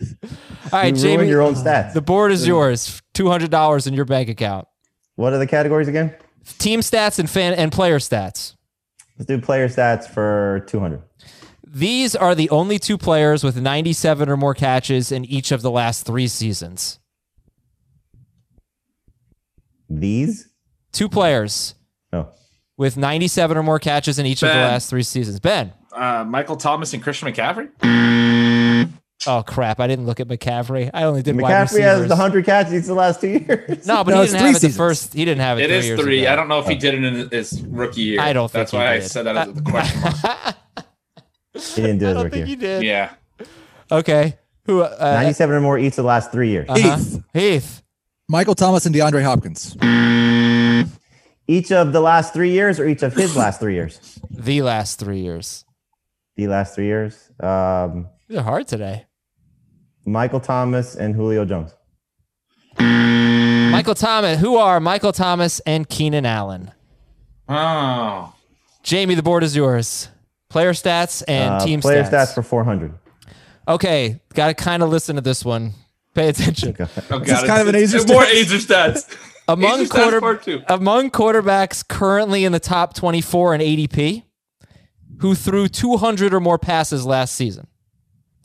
All right, You Jamey, ruined your own stats. the board is yours. Two hundred dollars in your bank account. what are the categories again? Team stats and fan and player stats. Let's do player stats for 200. These are the only two players with 97 or more catches in each of the last three seasons. These? Two players No. with 97 or more catches in each of the last three seasons. Ben. uh, Michael Thomas and Christian McCaffrey. Oh crap! I didn't look at McCaffrey. I only did wide McCaffrey has the 100 catches the last two years. No, but No, he didn't three have it the first. He didn't have it. It three is years three. ago. I don't know if he did it in his rookie year. I don't think That's he why I said that as a question. mark. He didn't do I don't rookie think he year. did. yeah. Okay. Who? Uh, 97 or more each of the last three years. uh-huh. Heath. Heath. Michael Thomas and DeAndre Hopkins. Each of the last three years or each of his last three years? The last three years. The last three years. Um, These are hard today. Michael Thomas and Julio Jones. Michael Thomas. Who are Michael Thomas and Keenan Allen? Oh. Jamey, the board is yours. Player stats and Uh, team player stats. stats for 400. Okay, got to kind of listen to this one. Pay attention. Oh, God. this kind of an it's- Aizer More stats? Aizer stats. among Asia stats quarter part two. among quarterbacks currently in the top 24 in ADP who threw 200 or more passes last season.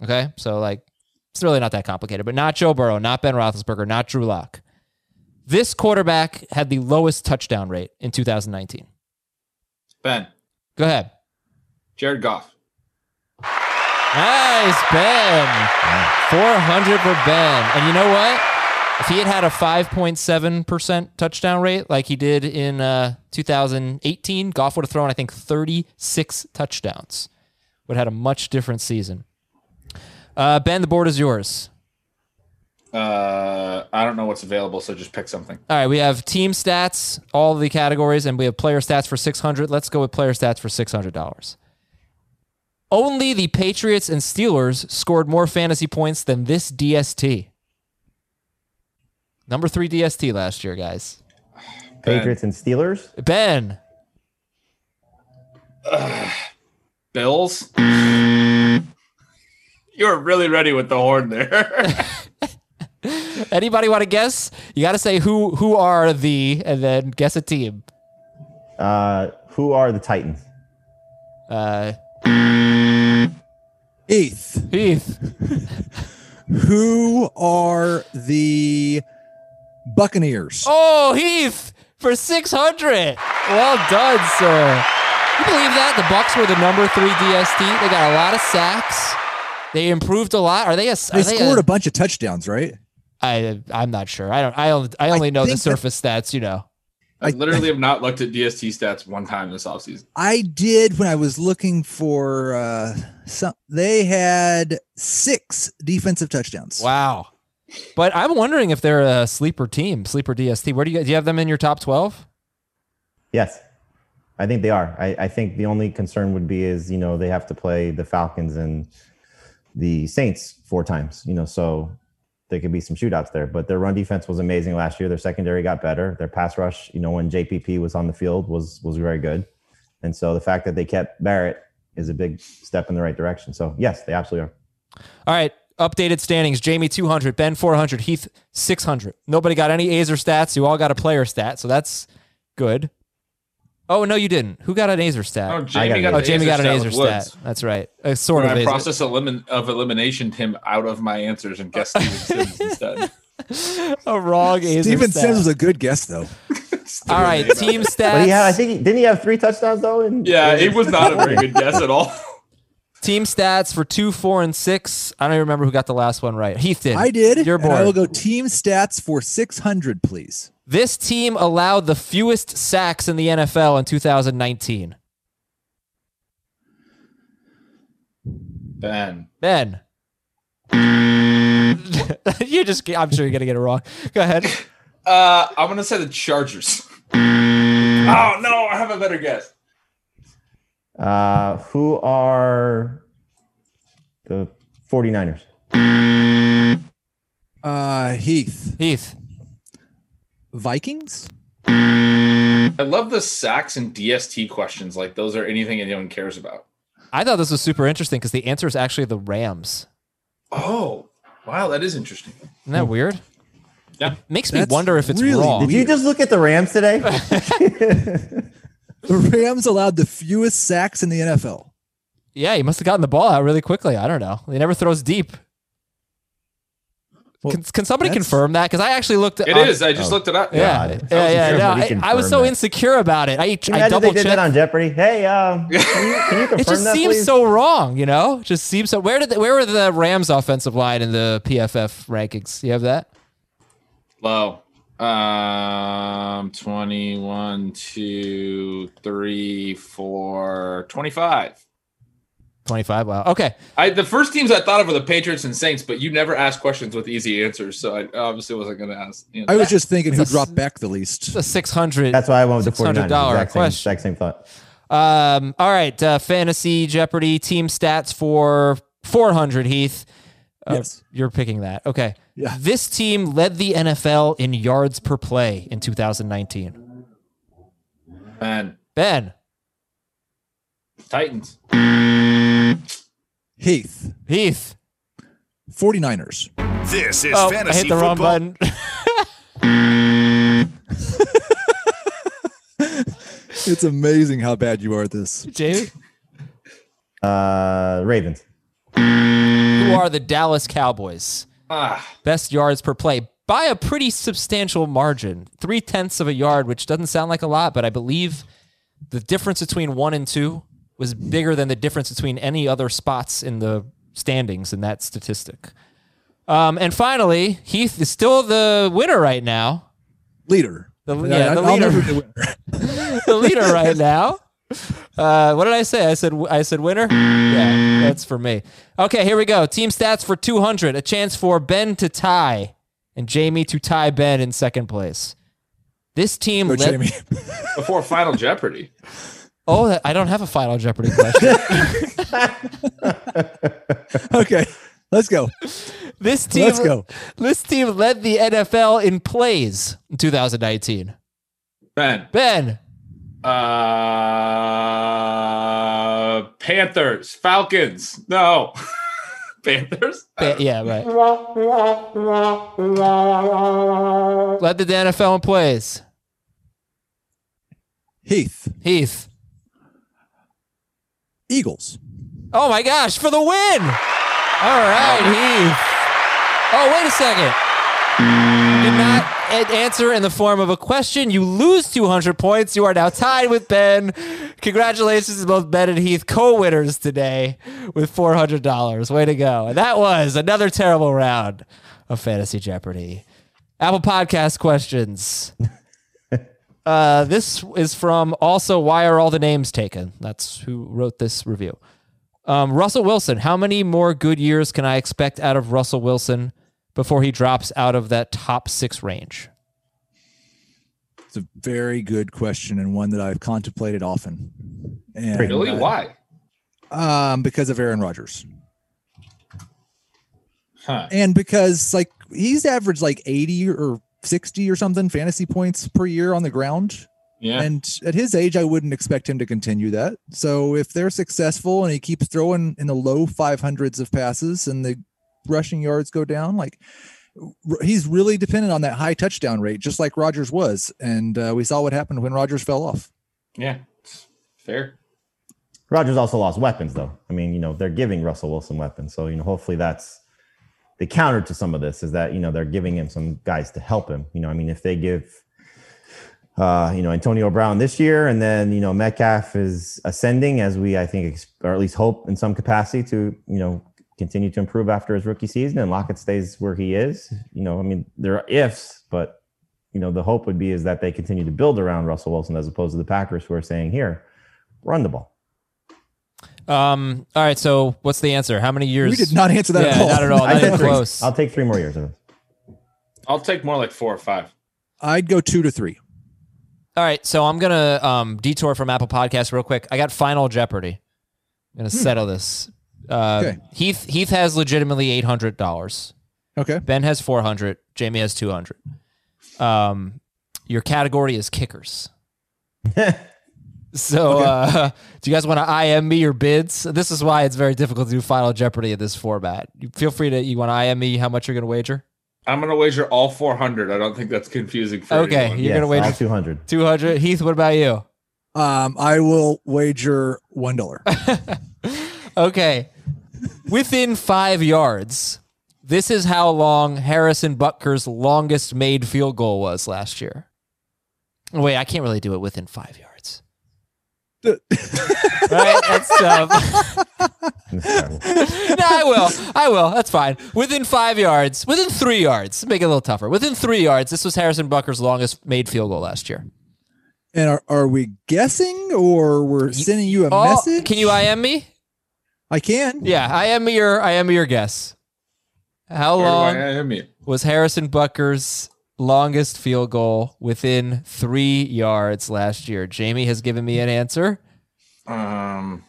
Okay, so like it's really not that complicated, but not Joe Burrow, not Ben Roethlisberger, not Drew Lock. This quarterback had the lowest touchdown rate in 2019. Ben, Go ahead. Jared Goff. Nice, Ben. 400 for Ben. And you know what? If he had had a 5.7% touchdown rate like he did in uh, 2018, Goff would have thrown, I think, 36 touchdowns. Would have had a much different season. Uh, ben, the board is yours. Uh, I don't know what's available, so just pick something. All right, we have team stats, all the categories, and we have player stats for 600. Let's go with player stats for $600. Only the Patriots and Steelers scored more fantasy points than this DST. Number three DST last year, guys. Patriots and Steelers. Ben, Bills. you were really ready with the horn there. anybody want to guess? You got to say who who are the, and then guess a team. Uh, who are the Titans? Uh, Eighth. Heath. Who are the Buccaneers? Oh, Heath for 600. Well done, sir. You believe that? The Bucks were the number three DST. They got a lot of sacks. They improved a lot. Are they a? they are they scored a, a bunch of touchdowns, right? I I'm not sure. I don't. I only I only know the think that- surface stats. You know. I literally have not looked at DST stats one time this offseason. I did when I was looking for uh some they had six defensive touchdowns. Wow. But I'm wondering if they're a sleeper team, sleeper DST. Where do you do you have them in your top 12? Yes, I think they are. I, I think the only concern would be is you know they have to play the Falcons and the Saints four times. You know, so there could be some shootouts there. But their run defense was amazing last year. Their secondary got better. Their pass rush, you know, when JPP was on the field, was was very good. And so the fact that they kept Barrett is a big step in the right direction. So yes, they absolutely are. All right. Updated standings. Jamey 200, Ben 400, Heath 600. Nobody got any Aizer stats. You all got a player stat. So that's good. Oh, no, you didn't. Who got an Aizer stat? Oh, Jamey got got, Oh, Jamey got an Aizer with stat. That's right. A sort When of I Aizer. process elimin- of elimination him out of my answers and guessed Steven Sims instead. a wrong Aizer Steven stat. Sims was a good guess though. all right. Team stats. But he had, I think, he, didn't he have three touchdowns though? In, Yeah, it was not a very good guess at all. Team stats for two, four, and six. I don't even remember who got the last one right. Heath did. I did. Your and I will go team stats for 600, please. This team allowed the fewest sacks in the NFL in 2019. Ben. Ben. you just, I'm sure you're going to get it wrong. Go ahead. Uh, I'm gonna say the Chargers. oh no, I have a better guess. Uh, who are the 49ers? Uh Heath. Heath. Vikings? I love the sacks and DST questions. Like those are anything anyone cares about. I thought this was super interesting because the answer is actually the Rams. Oh, wow, that is interesting. Isn't that weird? Yeah. Makes me That's wonder if it's really wrong. Did you just look at the Rams today? The Rams allowed the fewest sacks in the NFL. Yeah, he must have gotten the ball out really quickly. I don't know. He never throws deep. Well, can, can somebody that's- confirm that? Because I actually looked at It is. I just looked it up. Yeah, God. yeah, yeah. Sure, no, I, I was so that. insecure about it. I, I Imagine double they did that checked. on Jeopardy. Hey, uh, can you, can you It just that, seems please? so wrong, you know. Just seems so. Where did the, where were the Rams offensive line in the PFF rankings? You have that? Low. Um, 21, 2, 3, 4, 25. Twenty five. Wow. Okay. I the first teams I thought of were the Patriots and Saints, but you never asked questions with easy answers, so I obviously wasn't going to ask. You know. I was just thinking who a- dropped back the least. It's a six hundred. That's why I went with the 49ers. $600 Exact same, question. exact same thought. Um. All right. Uh, fantasy Jeopardy team stats for four hundred. Heath. Uh, Yes. You're picking that. Okay. Yeah. This team led the NFL in yards per play in 2019. and Ben. Titans. Heath. Heath. 49ers. This is Oh, I hit the wrong button. It's amazing how bad you are at this. Jamey, Uh, Ravens. who are the Dallas Cowboys? Ah, Best yards per play by a pretty substantial margin, three tenths of a yard, which doesn't sound like a lot, but I believe the difference between one and two was bigger than the difference between any other spots in the standings in that statistic. Um, and finally, Heath is still the winner right now. Leader. The, yeah, the I'll leader, the winner. the leader right now. Uh, what did I say? I said I said winner. Yeah, that's for me. Okay, here we go. Team stats for 200. A chance for Ben to tie and Jamey to tie Ben in second place. This team Go, led- Jamey. before Final Jeopardy. Oh, that- I don't have a final Jeopardy question. okay, let's go. this team Let's go. This team led the NFL in plays in 2019. Ben. Ben, Uh, Panthers, Falcons. No, Panthers. Ba- yeah, right. Led the NFL in plays. Heath. Heath. Eagles. Oh my gosh, for the win! All right, Heath. Oh, wait a second. You did not a- answer in the form of a question. You lose 200 points. You are now tied with Ben. Congratulations to both Ben and Heath, co-winners today with $400. Way to go. And that was another terrible round of Fantasy Jeopardy. Apple Podcast questions. Uh, this is from also Why Are All the Names Taken? That's who wrote this review. Um, Russell Wilson, how many more good years can I expect out of Russell Wilson before he drops out of that top six range? It's a very good question and one that I've contemplated often. And, Really? uh, Why? Um, because of Aaron Rodgers. Huh. and because like he's averaged like 80 or 60 or something fantasy points per year on the ground Yeah. and at his age i wouldn't expect him to continue that so if they're successful and he keeps throwing in the low 500s of passes and the rushing yards go down like he's really dependent on that high touchdown rate just like Rodgers was and uh, we saw what happened when Rodgers fell off yeah. Fair. Rodgers also lost weapons, though. I mean, you know, they're giving Russell Wilson weapons, so you know, hopefully that's the counter to some of this is that you know they're giving him some guys to help him. You know, I mean, if they give, uh, you know, Antonio Brown this year, and then you know Metcalf is ascending as we, I think, or at least hope in some capacity to you know continue to improve after his rookie season, and Lockett stays where he is. You know, I mean, there are ifs, but you know, the hope would be is that they continue to build around Russell Wilson as opposed to the Packers who are saying, here, run the ball. Um, all right, so what's the answer? How many years? we did not answer that yeah, at all not at all. Not even close. I'll take three more years of it. I'll take more like four or five. i'd go two to three All right, so I'm gonna um, detour from Apple Podcasts real quick. I got Final Jeopardy. I'm gonna settle this. Uh, Okay. Heath Heath has legitimately eight hundred dollars. okay Ben has four hundred. Jamey has two hundred. Um, your category is kickers. so, uh, do you guys want to IM me your bids? This is why it's very difficult to do Final Jeopardy in this format. You feel free to. You want to IM me how much you're gonna wager? I'm gonna wager all 400. I don't think that's confusing for Okay, anyone. You're yes, gonna wager- 200. Two hundred. Heath, what about you? um i will wager one dollar Okay. Within five yards, this is how long Harrison Butker's longest made field goal was last year. Wait, I can't really do it within five yards. right? That's tough. No, I will. I will. That's fine. Within five yards, within three yards, make it a little tougher. Within three yards, this was Harrison Butker's longest made field goal last year. And are, are we guessing or we're sending you a Oh, message? Can you IM me? I can. Yeah, I am your I am your guess. How Or do long? I am was Harrison Butker's longest field goal within three yards last year. Jamey has given me an answer. Um,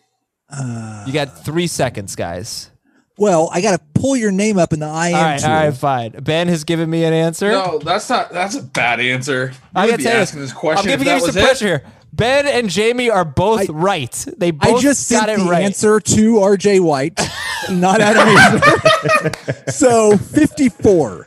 You got three seconds, guys. Well, I got to pull your name up in the IM All right, tool. all right, fine. Ben has given me an answer. no, that's not. That's a bad answer. You I would gotta be tell you, asking this question. I'm giving you some pressure here. Ben and Jamey are both I- right. They both I just got sent it the right. answer to RJ White, not Adam Aizer. so 54.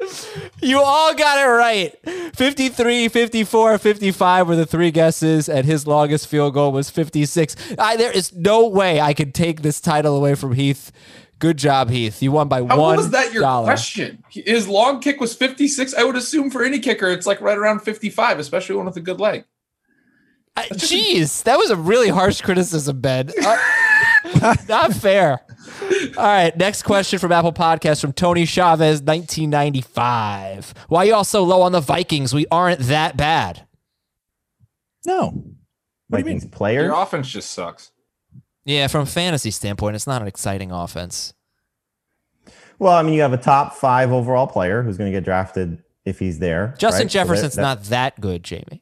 You all got it right. 53, 54, 55 were the three guesses, and his longest field goal was 56. I, there is no way I could take this title away from Heath. Good job, Heath. You won by one. How one. was that your dollar. question? His long kick was 56. I would assume for any kicker, it's like right around 55, especially one with a good leg. I- Jeez, that was a really harsh criticism, Ben. Uh, not fair. All right, next question from Apple Podcast from Tony Chavez, 1995. Why you all so low on the Vikings? We aren't that bad. No. What do you Vikings mean? player. Your offense just sucks. Yeah, from a fantasy standpoint, it's not an exciting offense. Well, I mean, you have a top five overall player who's going to get drafted if he's there. Justin right? So that- Jefferson's that- not that good, Jamey.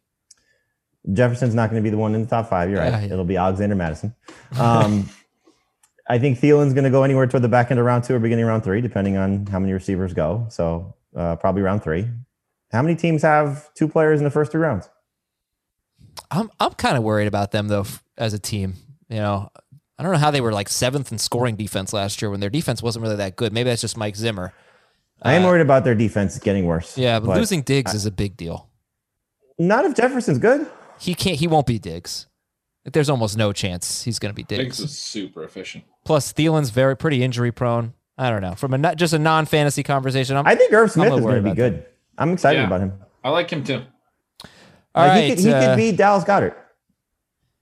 Jefferson's not going to be the one in the top five. You're right. Yeah. It'll be Alexander Mattison. Um, I think Thielen's going to go anywhere toward the back end of round two or beginning of round three, depending on how many receivers go. So uh, probably round three. How many teams have two players in the first three rounds? I'm I'm kind of worried about them though as a team. You know, I don't know how they were like seventh in scoring defense last year when their defense wasn't really that good. Maybe that's just Mike Zimmer. I am worried about their defense getting worse. Uh, Yeah, but, losing Diggs is a big deal. Not if Jefferson's good. He can't. He won't be Diggs. There's almost no chance he's going to be Diggs Diggs. is super efficient. Plus, Thielen's very pretty injury prone. I don't know. From a not, just a non fantasy conversation, I'm, I think Irv Smith is going to be about good. I'm excited Yeah. about him. I like him too. all Like, right. he could, he uh, could be Dallas Goedert.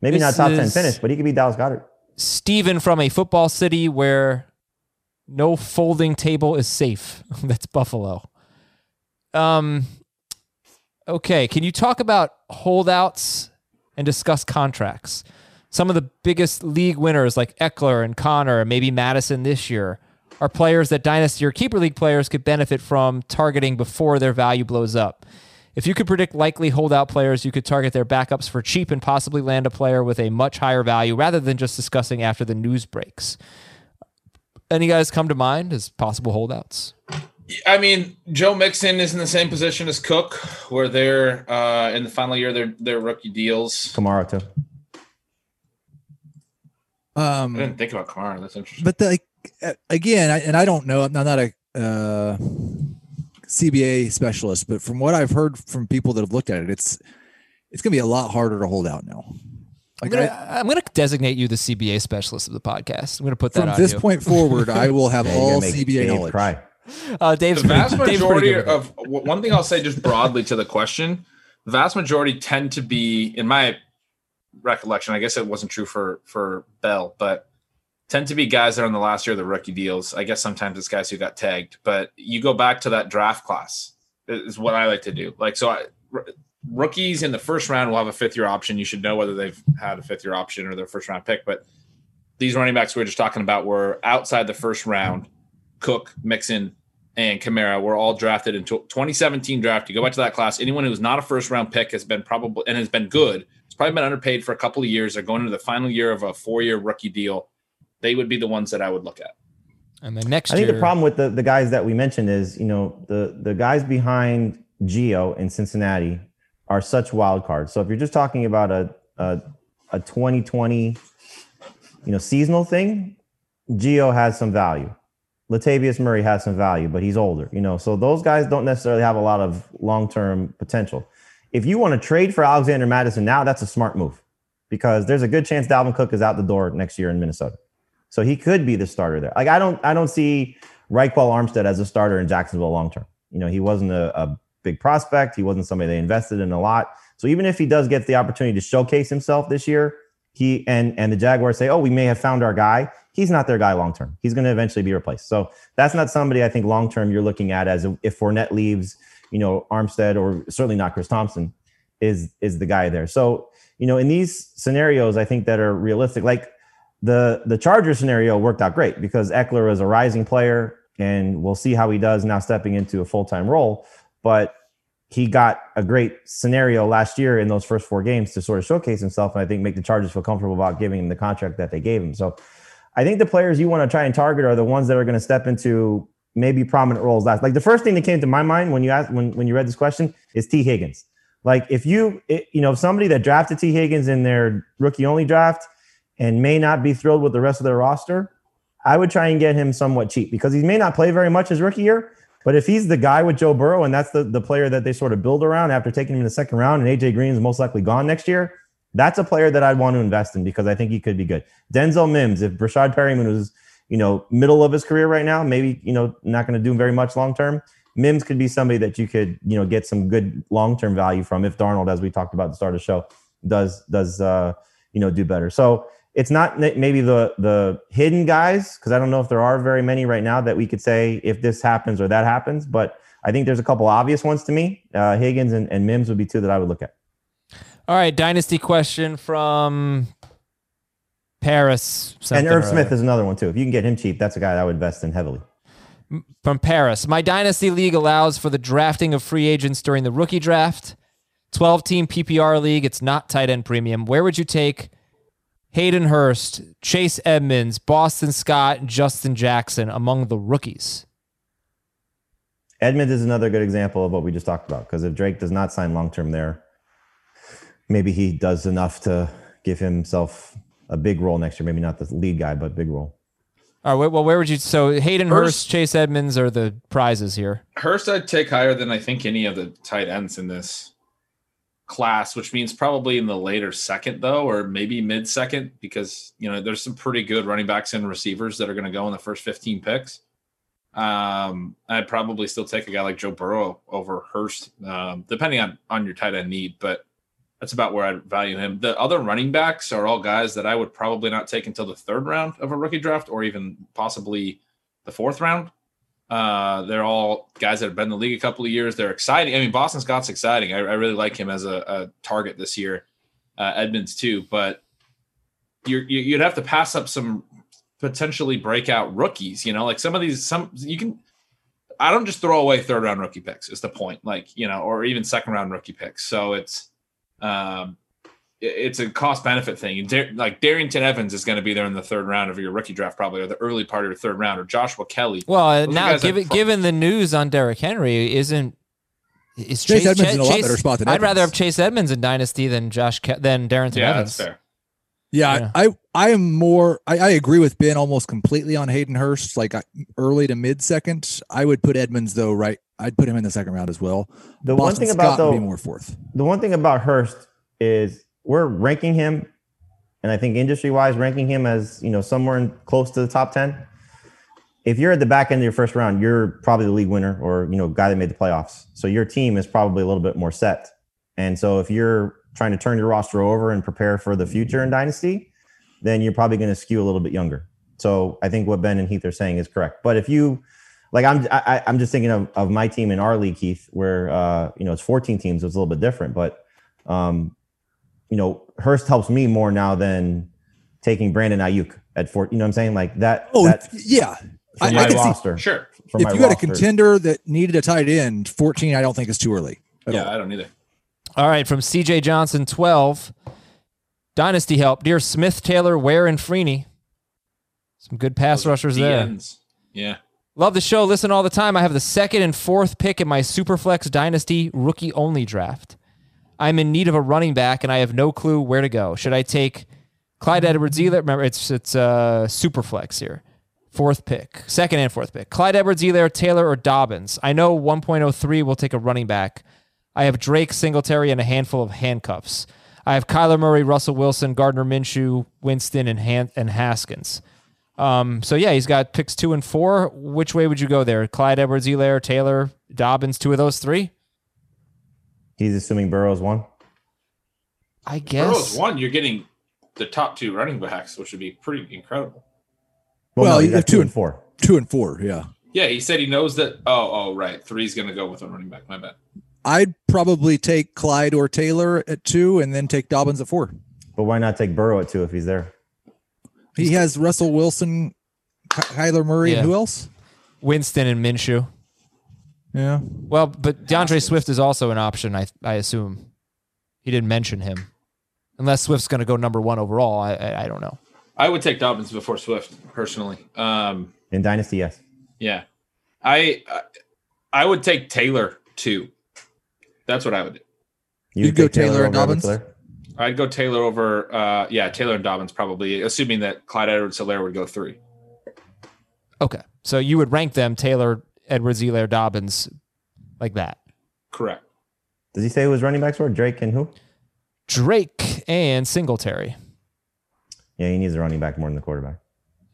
Maybe not top 10 finish, but he could be Dallas Goedert. Steven from a football city where no folding table is safe. That's Buffalo. Um okay, can you talk about holdouts and discuss contracts? Some of the biggest league winners like Ekeler and Connor and maybe Mattison this year are players that dynasty or keeper league players could benefit from targeting before their value blows up. If you could predict likely holdout players, you could target their backups for cheap and possibly land a player with a much higher value rather than just discussing after the news breaks. Any guys come to mind as possible holdouts? I mean, Joe Mixon is in the same position as Cook, where they're uh, in the final year, their their rookie deals. Kamara, too. Um, I didn't think about Kamara. That's interesting. but the, like uh, again, I, and I don't know. I'm not a uh, CBA specialist, but from what I've heard from people that have looked at it, it's it's going to be a lot harder to hold out now. I'm Like gonna, I, I'm gonna designate you the CBA specialist of the podcast. I'm gonna put that from on this you. point forward, I will have Yeah, all CBA knowledge. Cry. Uh, Dave's the vast pretty- majority of one thing I'll say just broadly to the question, the vast majority tend to be, in my recollection, I guess it wasn't true for for Bell, but tend to be guys that are in the last year of the rookie deals. I guess sometimes it's guys who got tagged, but you go back to that draft class is what I like to do. Like so, I, r- rookies in the first round will have a fifth year option. You should know whether they've had a fifth year option or their first round pick, but these running backs we were just talking about were outside the first round. Cook, Mixon, and Kamara were all drafted in 2017 draft. You go back to that class. Anyone who's not a first round pick has been probably and has been good. It's probably been underpaid for a couple of years. They're going into the final year of a four year rookie deal. They would be the ones that I would look at. and then next I think year, the problem with the, the guys that we mentioned is, you know, the the guys behind Gio in Cincinnati are such wild cards. So if you're just talking about a a, a 2020, you know, seasonal thing, Gio has some value. Latavius Murray has some value, but he's older, you know. So those guys don't necessarily have a lot of long-term potential. If you want to trade for Alexander Mattison now, that's a smart move because there's a good chance Dalvin Cook is out the door next year in Minnesota. So he could be the starter there. Like I don't I don't see Ryquell Armstead as a starter in Jacksonville long term. You know, he wasn't a, a big prospect. He wasn't somebody they invested in a lot. So even if he does get the opportunity to showcase himself this year, he and and the Jaguars say, "Oh, we may have found our guy." He's not their guy long term. He's going to eventually be replaced. So that's not somebody I think long term you're looking at as if Fournette leaves, you know, Armstead or certainly not Chris Thompson is is the guy there. So you know, in these scenarios, I think that are realistic. Like the the Charger scenario worked out great because Ekeler is a rising player, and we'll see how he does now stepping into a full time role. But he got a great scenario last year in those first four games to sort of showcase himself, and I think make the Chargers feel comfortable about giving him the contract that they gave him. So I think the players you want to try and target are the ones that are going to step into maybe prominent roles last. Like the first thing that came to my mind when you asked when when you read this question is Tee Higgins. Like if you, it, you know, somebody that drafted Tee Higgins in their rookie only draft and may not be thrilled with the rest of their roster, I would try and get him somewhat cheap because he may not play very much his rookie year. But if he's the guy with Joe Burrow and that's the, the player that they sort of build around after taking him in the second round and AJ Green is most likely gone next year, that's a player that I'd want to invest in because I think he could be good. Denzel Mims, if Breshad Perriman was, you know, middle of his career right now, maybe, you know, not going to do very much long term. Mims could be somebody that you could, you know, get some good long term value from if Darnold, as we talked about at the start of the show, does does uh, you know do better. So it's not maybe the the hidden guys because I don't know if there are very many right now that we could say if this happens or that happens, but I think there's a couple obvious ones to me. Uh, Higgins and, and Mims would be two that I would look at. All right, dynasty question from Paris. And Irv Smith is another one too. If you can get him cheap, that's a guy I would invest in heavily from Paris. My dynasty league allows for the drafting of free agents during the rookie draft. 12 team PPR league. It's not tight end premium. Where would you take Hayden Hurst, Chase Edmonds, Boston Scott, Justin Jackson among the rookies? Edmonds is another good example of what we just talked about because if Drake does not sign long term there, maybe he does enough to give himself a big role next year. Maybe not the lead guy, but big role. All right. Well, where would you? So Hayden Hurst, Hurst, Chase Edmonds are the prizes here. Hurst, I'd take higher than I think any of the tight ends in this class, which means probably in the later second, though, or maybe mid second, because you know there's some pretty good running backs and receivers that are going to go in the first 15 picks. Um, I'd probably still take a guy like Joe Burrow over Hurst, um, depending on on your tight end need, but that's about where I value him. The other running backs are all guys that I would probably not take until the third round of a rookie draft or even possibly the fourth round. Uh, they're all guys that have been in the league a couple of years. They're exciting. I mean, Boston Scott's exciting. I, I really like him as a, a target this year. Uh, Edmonds too, but you you'd have to pass up some potentially breakout rookies. You know, like some of these, some you can. I don't just throw away third round rookie picks. Is the point? Like you know, or even second round rookie picks. So it's um, it's a cost benefit thing. like Darrynton Evans is going to be there in the third round of your rookie draft, probably, or the early part of your third round, or Joshua Kelley. Well, uh, now given given the news on Derrick Henry, isn't is Chase, Chase Edmonds Ch- in a lot Chase, better spot than I'd Evans. rather have Chase Edmonds in Dynasty than Josh Ke- than Darrynton yeah, Evans. That's fair. Yeah, yeah, I I am more. I, I, agree with Ben almost completely on Hayden Hurst, like early to mid second. I would put Edmonds though right. I'd put him in the second round as well. The Boston one thing Scott about though, be more fourth. The one thing about Hurst is we're ranking him, and I think industry wise, ranking him as you know somewhere in close to the top ten. If you're at the back end of your first round, you're probably the league winner or you know guy that made the playoffs. So your team is probably a little bit more set. And so if you're trying to turn your roster over and prepare for the future in dynasty, then you're probably going to skew a little bit younger. So I think what Ben and Heath are saying is correct. But if you like, I'm I, am i am just thinking of, of my team in our league, Keith, where uh, you know it's 14 teams, so it's a little bit different. But um, you know, Hurst helps me more now than taking Brandon Aiyuk at four. You know what I'm saying? Like that. Oh, that, yeah. I, my I roster. See, sure. If you had a contender that needed a tight end, 14, I don't think is too early. Yeah, all. I don't either. All right, from CJ Johnson, 12. Dynasty help. Dear Smith, Taylor, Ware, and Freeney. Some good pass Those rushers there. Yeah. Love the show. Listen all the time. I have the second and fourth pick in my Superflex Dynasty rookie only draft. I'm in need of a running back and I have no clue where to go. Should I take Clyde Edwards Helaire? Remember, it's it's uh, super flex here. Fourth pick, second and fourth pick. Clyde Edwards Helaire, Taylor, or Dobbins. I know 1.03 will take a running back. I have Drake, Singletary, and a handful of handcuffs. I have Kyler Murray, Russell Wilson, Gardner Minshew, Winston, and Han- and Haskins. Um, so yeah, he's got picks two and four. Which way would you go there? Clyde Edwards Helaire, Taylor, Dobbins, two of those three? He's assuming Burrow's one. I guess Burrow's one. You're getting the top two running backs, which would be pretty incredible. Well, well no, you have two and four. Two and four, yeah. Yeah, he said he knows that. Oh, oh, right. Three's going to go with a running back. My bad. I'd probably take Clyde or Taylor at two, and then take Dobbins at four. But why not take Burrow at two if he's there? He has Russell Wilson, Kyler Murray, yeah. and who else? Winston and Minshew. Yeah. Well, but D'Andre Swift is also an option. I I assume he didn't mention him, unless Swift's going to go number one overall. I, I, I don't know. I would take Dobbins before Swift personally. Um, In dynasty, yes. Yeah, I I would take Taylor too. That's what I would do. You You'd go take Taylor and Dobbins? Edwards-Helaire? I'd go Taylor over, uh, yeah, Taylor and Dobbins probably, assuming that Clyde Edwards Helaire would go three. Okay. So you would rank them Taylor, Edwards, Elaire, Dobbins, like that. Correct. Does he say who his running backs were? Drake and who? Drake and Singletary. Yeah, he needs a running back more than the quarterback.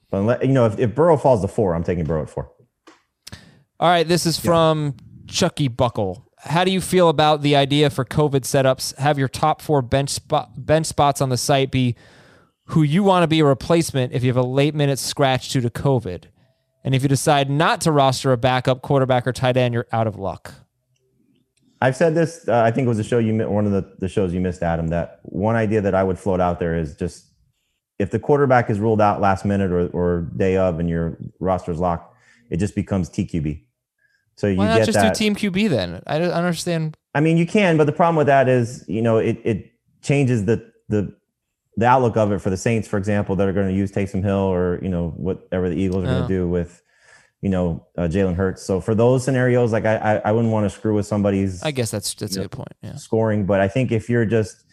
But unless, you know, if, if Burrow falls to four, I'm taking Burrow at four. All right. This is from Chucky Buckle. How do you feel about the idea for COVID setups? Have your top four bench spot, bench spots on the site be who you want to be a replacement if you have a late minute scratch due to COVID. And if you decide not to roster a backup quarterback or tight end, you're out of luck. I've said this. Uh, I think it was a show you one of the, the shows you missed, Adam. That one idea that I would float out there is just if the quarterback is ruled out last minute or, or day of and your roster's locked, it just becomes TQB. So you Why not just that. do Team QB then? I don't understand. I mean, you can, but the problem with that is, you know, it it changes the the the outlook of it for the Saints, for example, that are going to use Taysom Hill or you know whatever the Eagles are going Oh. to do with, you know, uh, Jalen Hurts. So for those scenarios, like I I, I wouldn't want to screw with somebody's I guess that's that's a Yeah. good point. Yeah. scoring, but I think if you're just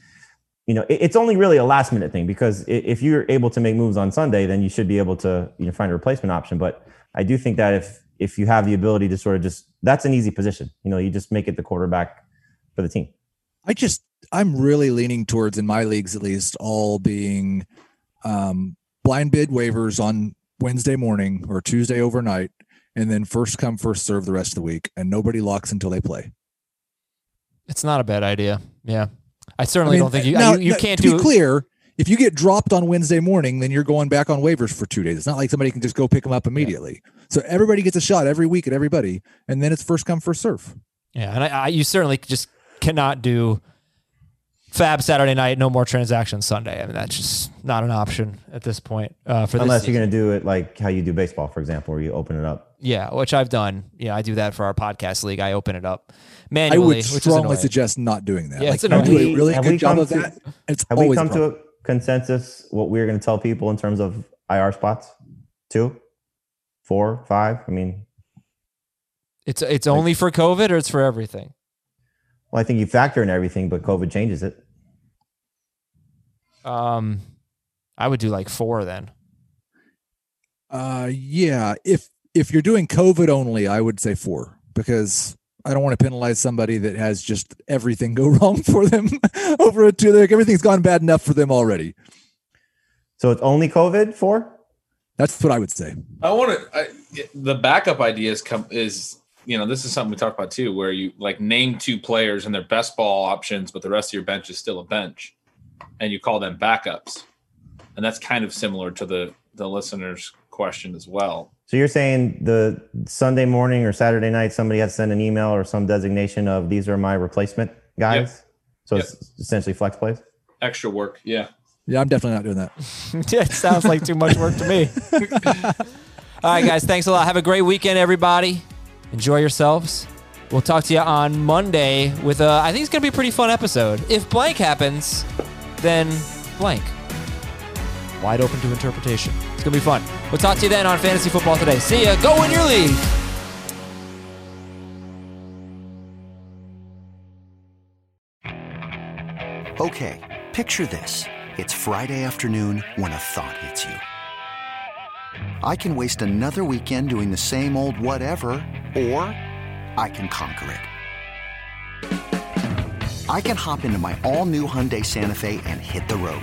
you know, it- it's only really a last minute thing because if you're able to make moves on Sunday, then you should be able to you know find a replacement option. But I do think that if if you have the ability to sort of just that's an easy position. You know, you just make it the quarterback for the team. I just I'm really leaning towards in my leagues at least all being um, blind bid waivers on Wednesday morning or Tuesday overnight, and then first come first serve the rest of the week, and nobody locks until they play. It's not a bad idea. Yeah. I certainly I mean, don't think you now, you, you now, can't to do be clear. If you get dropped on Wednesday morning, then you're going back on waivers for two days. It's not like somebody can just go pick them up immediately. So everybody gets a shot every week at everybody, and then it's first come first serve. Yeah, and I, I, you certainly just cannot do FAAB Saturday night, no more transactions Sunday. I mean, that's just not an option at this point. Uh, for Unless this you're going to do it like how you do baseball, for example, where you open it up. yeah, which I've done. Yeah, I do that for our podcast league. I open it up I manually, would which is strongly suggest not doing that. Yeah, like, it's you annoying. do a really have good job come of to- that. It's Have always we come to a consensus what we're going to tell people in terms of IR spots? Two, four, five. I mean, It's it's only for COVID or it's for everything. well, I think you factor in everything, but COVID changes it. Um, I would do like four then. Uh, yeah. If if you're doing COVID only, I would say four because I don't want to penalize somebody that has just everything go wrong for them over a two. Like everything's gone bad enough for them already. So it's only COVID four. That's what I would say. I want to. The backup idea is come is you know this is something we talked about too, where you like name two players and their best ball options, but the rest of your bench is still a bench, and you call them backups, and that's kind of similar to the the listener's question as well. So you're saying the Sunday morning or Saturday night, somebody has to send an email or some designation of these are my replacement guys. Yep. So it's essentially flex plays. Extra work, yeah. Yeah, I'm definitely not doing that. it sounds like too much work to me. All right, guys. Thanks a lot. Have a great weekend, everybody. Enjoy yourselves. We'll talk to you on Monday with a. I think it's gonna be a pretty fun episode. If blank happens, then blank. Wide open to interpretation. It's gonna be fun. We'll talk to you then on Fantasy Football Today. See ya. Go win your league. Okay, picture this. It's Friday afternoon when a thought hits you. I can waste another weekend doing the same old whatever, or I can conquer it. I can hop into my all new Hyundai Santa Fe and hit the road.